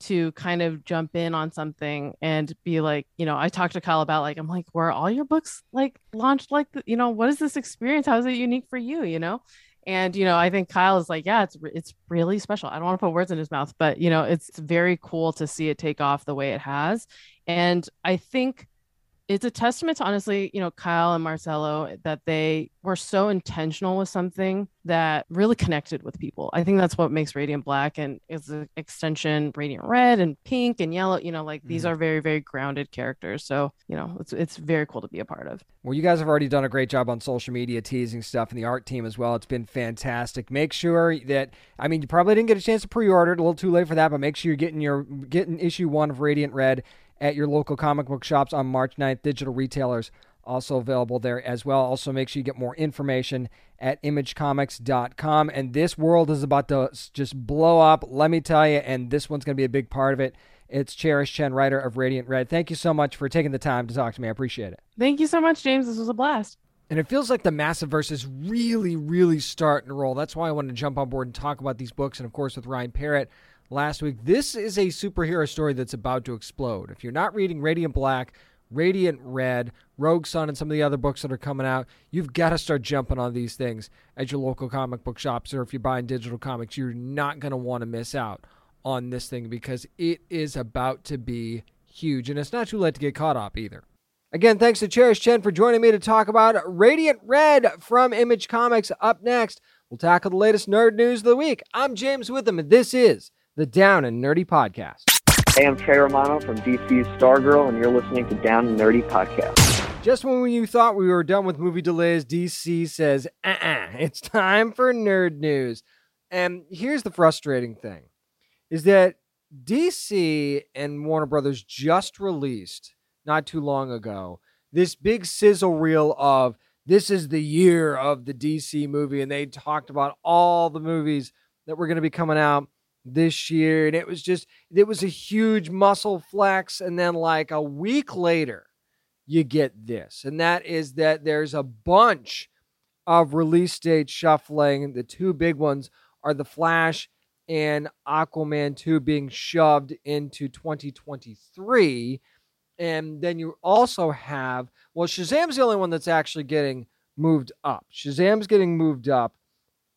to kind of jump in on something and be like you know i talked to kyle about like i'm like were all your books like launched like the, you know what is this experience? How is it unique for you? You know? And you know i think kyle is like yeah it's it's really special. I don't want to put words in his mouth but you know it's very cool to see it take off the way it has. And i think it's a testament to honestly, you know, Kyle and Marcelo eh, that they were so intentional with something that really connected with people. I think that's what makes Radiant Black and is an extension Radiant Red and Pink and Yellow. You know, like these mm-hmm. are very, very grounded characters. So, you know, it's it's very cool to be a part of. Well, you guys have already done a great job on social media teasing stuff and the art team as well. It's been fantastic. Make sure that I mean you probably didn't get a chance to pre-order it, a little too late for that, but make sure you're getting your getting issue 1 of Radiant Red at your local comic book shops on March 9th. Digital retailers also available there as well. Also make sure you get more information at imagecomics.com and this world is about to just blow up, let me tell you, and this one's going to be a big part of it. It's Cherish Chen, writer of Radiant Red. Thank you so much for taking the time to talk to me. I appreciate it. Thank you so much, James. This was a blast. And it feels like the massive verse is really, really starting to roll. That's why I wanted to jump on board and talk about these books. And of course, with Ryan Parrott last week, this is a superhero story that's about to explode. If you're not reading Radiant Black, Radiant Red, Rogue Sun, and some of the other books that are coming out, you've got to start jumping on these things at your local comic book shops. Or if you're buying digital comics, you're not going to want to miss out on this thing because it is about to be huge, and it's not too late to get caught up either. Again, thanks to Cherish Chen for joining me to talk about Radiant Red from Image Comics. Up next, we'll tackle the latest nerd news of the week. I'm James Witham, and this is the Down and Nerdy Podcast. Hey, I'm Trae Romano from DC's Stargirl, and you're listening to Down and Nerdy Podcast. Just when you thought we were done with movie delays, DC says, uh uh it's time for nerd news. And here's the frustrating thing is that DC and Warner Brothers just released not too long ago this big sizzle reel of this is the year of the DC movie. And they talked about all the movies that were going to be coming out this year. And it was just, it was a huge muscle flex. And then, like a week later, you get this. And that is that there's a bunch of release date shuffling. The two big ones are The Flash and Aquaman 2 being shoved into 2023. And then you also have, well, Shazam's the only one that's actually getting moved up. Shazam's getting moved up.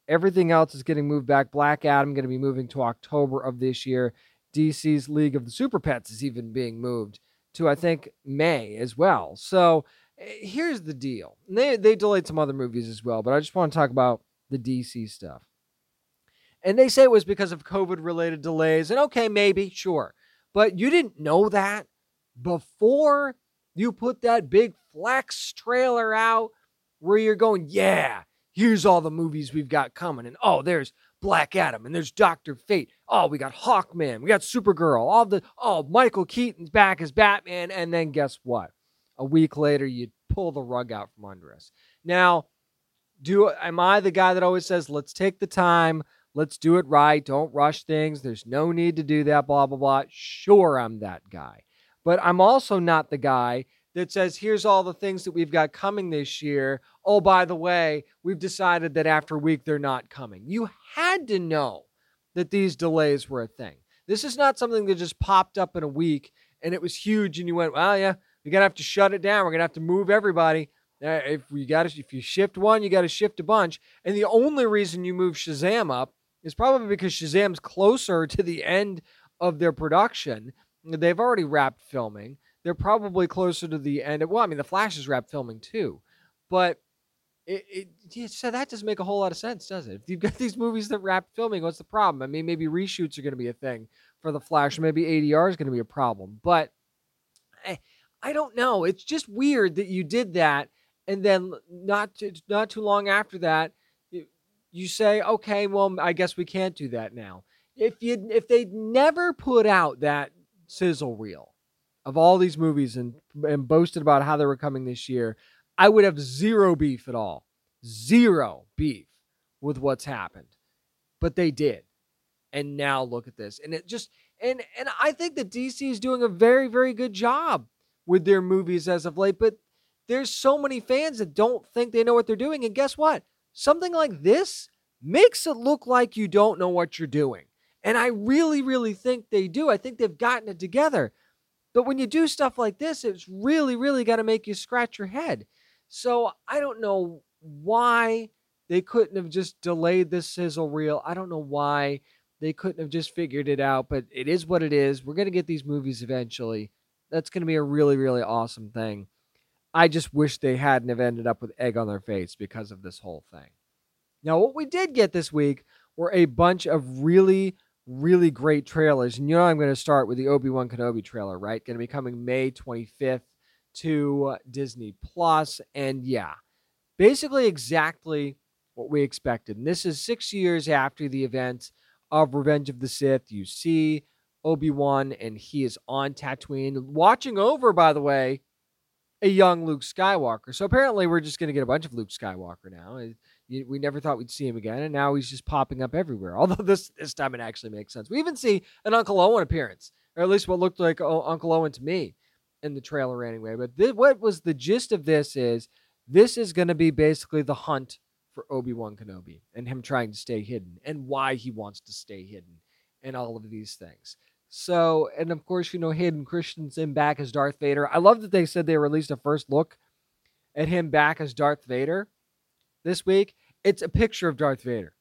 Everything else is getting moved back. Black Adam going to be moving to October of this year. DC's League of the Super Pets is even being moved to I think May as well. So eh, here's the deal. They they delayed some other movies as well, but I just want to talk about the DC stuff. And they say it was because of COVID related delays. And okay, maybe, sure. But you didn't know that before you put that big flex trailer out where you're going, yeah, here's all the movies we've got coming. And oh, there's Black Adam and there's Doctor Fate. Oh, we got Hawkman, we got Supergirl, all the oh, Michael Keaton's back as Batman. And then guess what? A week later, you pull the rug out from under us. Now, do am I the guy that always says, let's take the time, let's do it right, don't rush things, there's no need to do that, blah, blah, blah. Sure, I'm that guy. But I'm also not the guy that says, here's all the things that we've got coming this year. Oh, by the way, we've decided that after a week they're not coming. You had to know that these delays were a thing. This is not something that just popped up in a week and it was huge and you went, well, yeah, we're going to have to shut it down. We're going to have to move everybody. Uh, if you got to, if you shift one, you got to shift a bunch. And the only reason you move Shazam up is probably because Shazam's closer to the end of their production They've already wrapped filming. They're probably closer to the end. Of, well, I mean, the Flash is wrapped filming too, but it, it yeah, so that doesn't make a whole lot of sense, does it? If you've got these movies that wrap filming, what's the problem? I mean, maybe reshoots are going to be a thing for the Flash. Maybe ADR is going to be a problem, but I, eh, I don't know. It's just weird that you did that, and then not too, not too long after that, you, you say, okay, well, I guess we can't do that now. If you if they never put out that sizzle reel of all these movies and and boasted about how they were coming this year, I would have zero beef at all. Zero beef with what's happened. But they did. And now look at this. And it just and and I think that DC is doing a very very good job with their movies as of late, but there's so many fans that don't think they know what they're doing and guess what? Something like this makes it look like you don't know what you're doing. And I really, really think they do. I think they've gotten it together. But when you do stuff like this, it's really, really got to make you scratch your head. So I don't know why they couldn't have just delayed this sizzle reel. I don't know why they couldn't have just figured it out, but it is what it is. We're going to get these movies eventually. That's going to be a really, really awesome thing. I just wish they hadn't have ended up with egg on their face because of this whole thing. Now, what we did get this week were a bunch of really, really great trailers. And you know, I'm going to start with the Obi Wan Kenobi trailer, right? Going to be coming May 25th to Disney Plus, and yeah, basically exactly what we expected. And this is six years after the event of Revenge of the Sith. You see Obi Wan, and he is on Tatooine, watching over, by the way, a young Luke Skywalker. So apparently, we're just going to get a bunch of Luke Skywalker now we never thought we'd see him again, and now he's just popping up everywhere. Although this this time it actually makes sense. We even see an Uncle Owen appearance, or at least what looked like Uncle Owen to me in the trailer anyway. But th- what was the gist of this is this is going to be basically the hunt for Obi Wan Kenobi and him trying to stay hidden and why he wants to stay hidden and all of these things. So, and of course, you know, Hayden Christensen back as Darth Vader. I love that they said they released a first look at him back as Darth Vader this week, it's a picture of Darth Vader.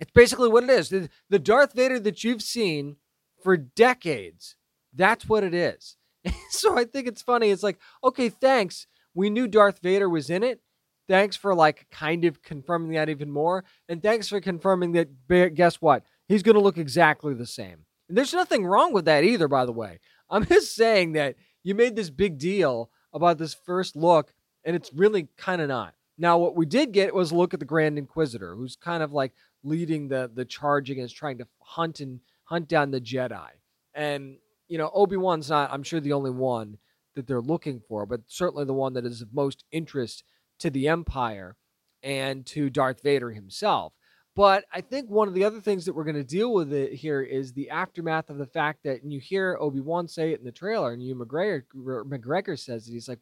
It's basically what it is. The, the Darth Vader that you've seen for decades, that's what it is. so I think it's funny. It's like, okay, thanks. We knew Darth Vader was in it. Thanks for like kind of confirming that even more. And thanks for confirming that, guess what? He's going to look exactly the same. And there's nothing wrong with that either, by the way. I'm just saying that you made this big deal about this first look, and it's really kind of not. Now, what we did get was a look at the Grand Inquisitor, who's kind of like leading the the charge against trying to hunt and hunt down the Jedi. And you know, Obi Wan's not, I'm sure, the only one that they're looking for, but certainly the one that is of most interest to the Empire and to Darth Vader himself. But I think one of the other things that we're going to deal with it here is the aftermath of the fact that, and you hear Obi Wan say it in the trailer, and you McGregor McGregor says it. He's like,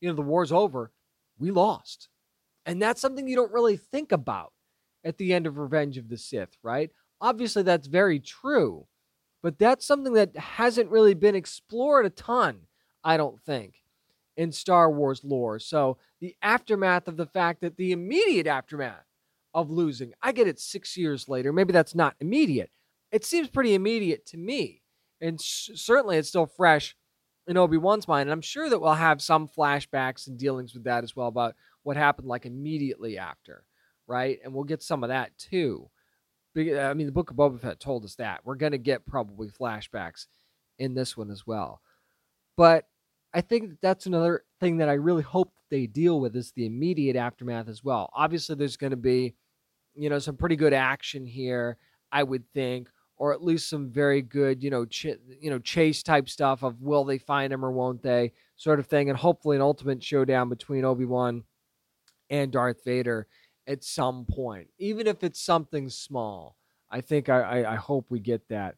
you know, the war's over, we lost, and that's something you don't really think about at the end of Revenge of the Sith, right? Obviously, that's very true, but that's something that hasn't really been explored a ton, I don't think, in Star Wars lore. So the aftermath of the fact that the immediate aftermath of losing, I get it six years later. Maybe that's not immediate. It seems pretty immediate to me. And sh- certainly it's still fresh in Obi Wan's mind. And I'm sure that we'll have some flashbacks and dealings with that as well about what happened like immediately after, right? And we'll get some of that too. I mean, the Book of Boba Fett told us that. We're going to get probably flashbacks in this one as well. But I think that that's another thing that I really hope they deal with is the immediate aftermath as well. Obviously, there's going to be, you know, some pretty good action here, I would think, or at least some very good, you know, ch- you know, chase type stuff of will they find him or won't they, sort of thing, and hopefully an ultimate showdown between Obi Wan and Darth Vader at some point, even if it's something small. I think I, I, I hope we get that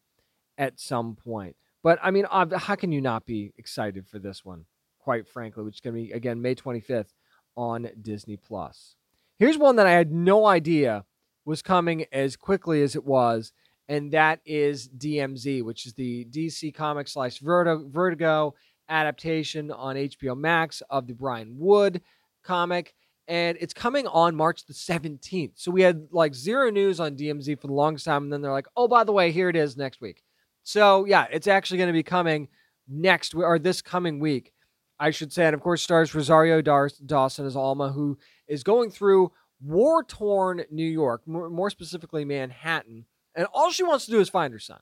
at some point. But I mean, how can you not be excited for this one? Quite frankly, which is going to be again May 25th on Disney Plus. Here's one that I had no idea was coming as quickly as it was, and that is DMZ, which is the DC Comics slash Vertigo adaptation on HBO Max of the Brian Wood comic and it's coming on March the 17th. So we had like zero news on DMZ for the longest time, and then they're like, oh, by the way, here it is next week. So yeah, it's actually going to be coming next or this coming week, I should say. And of course, stars Rosario Dawson as Alma, who is going through war torn New York, more specifically Manhattan, and all she wants to do is find her son.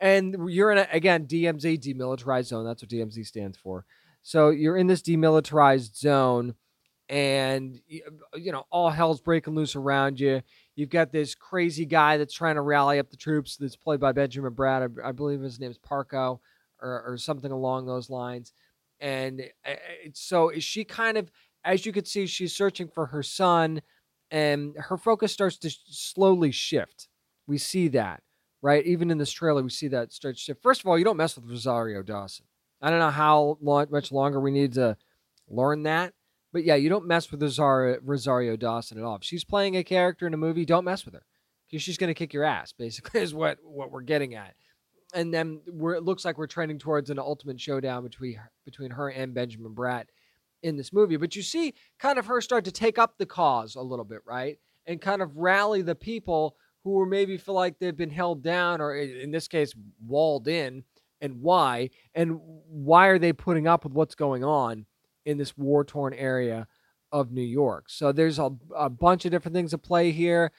And you're in a, again DMZ demilitarized zone. That's what DMZ stands for. So you're in this demilitarized zone and uh, you know all hell's breaking loose around you. You've got this crazy guy that's trying to rally up the troops. That's played by Benjamin Bratt. I, I believe his name is Parco, or, or something along those lines. And eh, eh, so is she kind of, as you can see, she's searching for her son, and her focus starts to slowly shift. We see that, right? Even in this trailer, we see that start shift. First of all, you don't mess with Rosario Dawson. I don't know how long, much longer we need to learn that but yeah, you don't mess with Rosario, Rosario Dawson at all. If she's playing a character in a movie, don't mess with her because she's going to kick your ass. Basically, is what what we're getting at. And then we're, it looks like we're trending towards an ultimate showdown between between her and Benjamin Bratt in this movie. But you see, kind of her start to take up the cause a little bit, right? And kind of rally the people who were maybe feel like they've been held down, or in this case, walled in, and why, and why are they putting up with what's going on? In this war torn area of New York. So there's a, a bunch of different things at play here.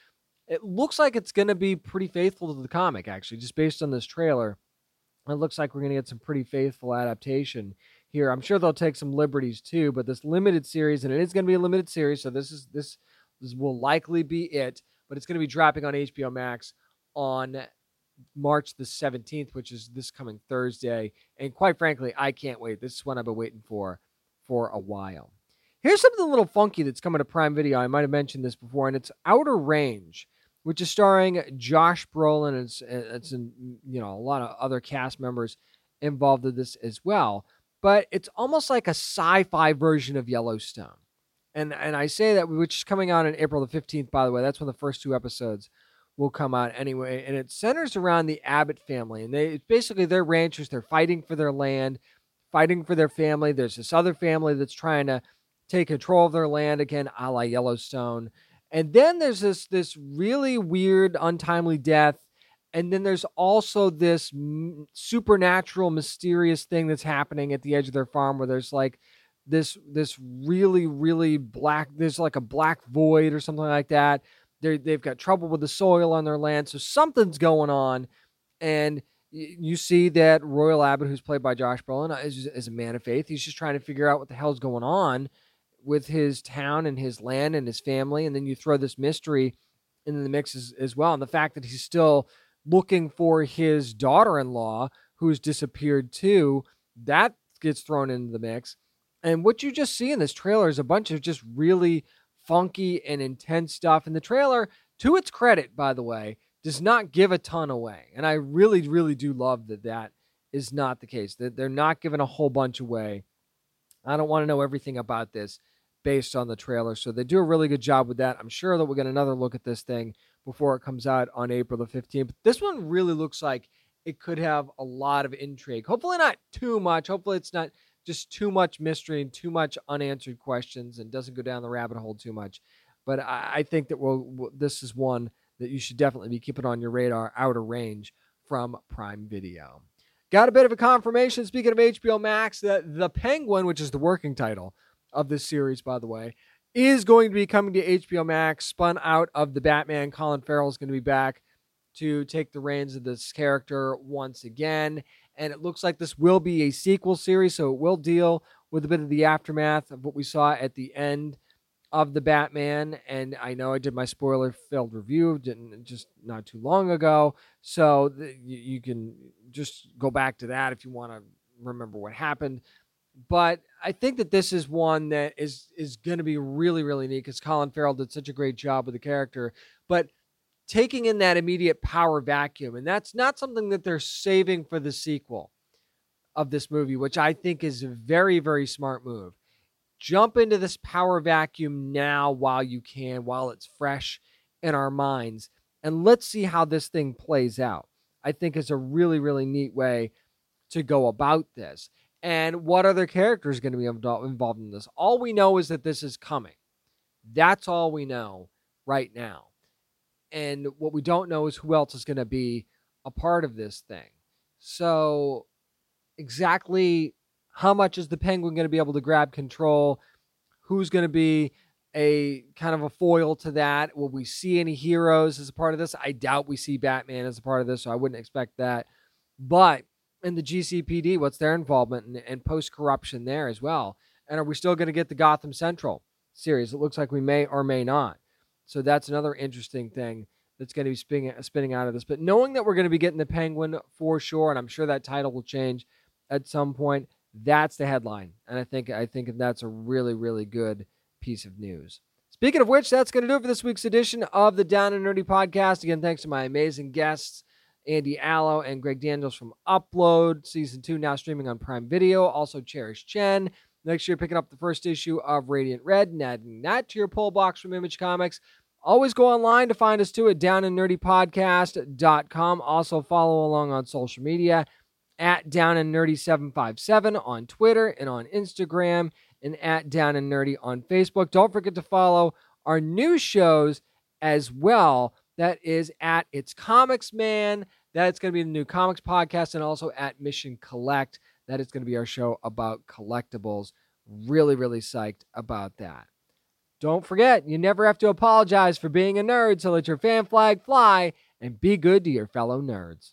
It looks like it's going to be pretty faithful to the comic, actually, just based on this trailer. It looks like we're going to get some pretty faithful adaptation here. I'm sure they'll take some liberties too, but this limited series, and it is going to be a limited series, so this is this this will likely be it. But it's going to be dropping on HBO Max on March the 17th, which is this coming Thursday. And quite frankly, I can't wait. This is what I've been waiting for for a while. Here's something a little funky that's coming to Prime Video. I might have mentioned this before, and it's Outer Range, which is starring Josh Brolin. It's it's in, you know a lot of other cast members involved in this as well. But it's almost like a sci-fi version of Yellowstone. And and I say that which is coming out on April the 15th, by the way. That's when the first two episodes will come out anyway. And it centers around the Abbott family. And they basically they're ranchers, they're fighting for their land fighting for their family. There's this other family that's trying to take control of their land again, a la Yellowstone. And then there's this this really weird, untimely death. And then there's also this m- supernatural, mysterious thing that's happening at the edge of their farm where there's like this this really, really black, there's like a black void or something like that. They they've got trouble with the soil on their land. So something's going on. And you see that Royal Abbott, who's played by Josh Brolin, uh, is, is a man of faith. He's just trying to figure out what the hell's going on with his town and his land and his family. And then you throw this mystery in the mix as, as well. And the fact that he's still looking for his daughter in law who's disappeared too, that gets thrown into the mix. And what you just see in this trailer is a bunch of just really funky and intense stuff. And the trailer, to its credit, by the way, does not give a ton away. And I really, really do love that that is not the case, that they're not giving a whole bunch away. I don't want to know everything about this based on the trailer. So they do a really good job with that. I'm sure that we'll get another look at this thing before it comes out on April the 15th. But this one really looks like it could have a lot of intrigue. Hopefully, not too much. Hopefully, it's not just too much mystery and too much unanswered questions and doesn't go down the rabbit hole too much. But I, think that we'll, we'll, this is one that you should definitely be keeping on your radar Outer Range from Prime Video. Got a bit of a confirmation, speaking of HBO Max, that The Penguin, which is the working title of this series, by the way, is going to be coming to HBO Max, spun out of the Batman. Colin Farrell is going to be back to take the reins of this character once again. And it looks like this will be a sequel series, so it will deal with a bit of the aftermath of what we saw at the end of the Batman, and I know I did my spoiler filled review didn't just not too long ago, so you can just go back to that if you want to remember what happened. But I think that this is one that is is going to be really really neat because Colin Farrell did such a great job with the character, but taking in that immediate power vacuum, and that's not something that they're saving for the sequel of this movie, which I think is a very very smart move jump into this power vacuum now while you can, while it's fresh in our minds. And let's see how this thing plays out. I think is a really, really neat way to go about this. And what other characters going to be involved in this? All we know is that this is coming. That's all we know right now. And what we don't know is who else is going to be a part of this thing. So, exactly how much is the Penguin going to be able to grab control? Who's going to be a kind of a foil to that? Will we see any heroes as a part of this? I doubt we see Batman as a part of this, so I wouldn't expect that. But in the GCPD, what's their involvement and, post corruption there as well? And are we still going to get the Gotham Central series? It looks like we may or may not. So that's another interesting thing that's going to be spinning, spinning out of this. But knowing that we're going to be getting the Penguin for sure, and I'm sure that title will change at some point, that's the headline, and I think I think that's a really really good piece of news. Speaking of which, that's going to do it for this week's edition of the Down and Nerdy podcast. Again, thanks to my amazing guests, Andy Allo and Greg Daniels from Upload. Season two now streaming on Prime Video. Also, Cherish Chen. Sure you're picking up the first issue of Radiant Red and adding that to your pull box from Image Comics. Always go online to find us too at downandnerdypodcast.com. Also, follow along on social media at Down and Nerdy 757 on Twitter and on Instagram, and at Down and Nerdy on Facebook. Don't forget to follow our new shows as well. That is at It's Comics Man. That's going to be the new comics podcast, and also at Mission Collect. That is going to be our show about collectibles. Really, really psyched about that. Don't forget, you never have to apologize for being a nerd, so let your fan flag fly and be good to your fellow nerds.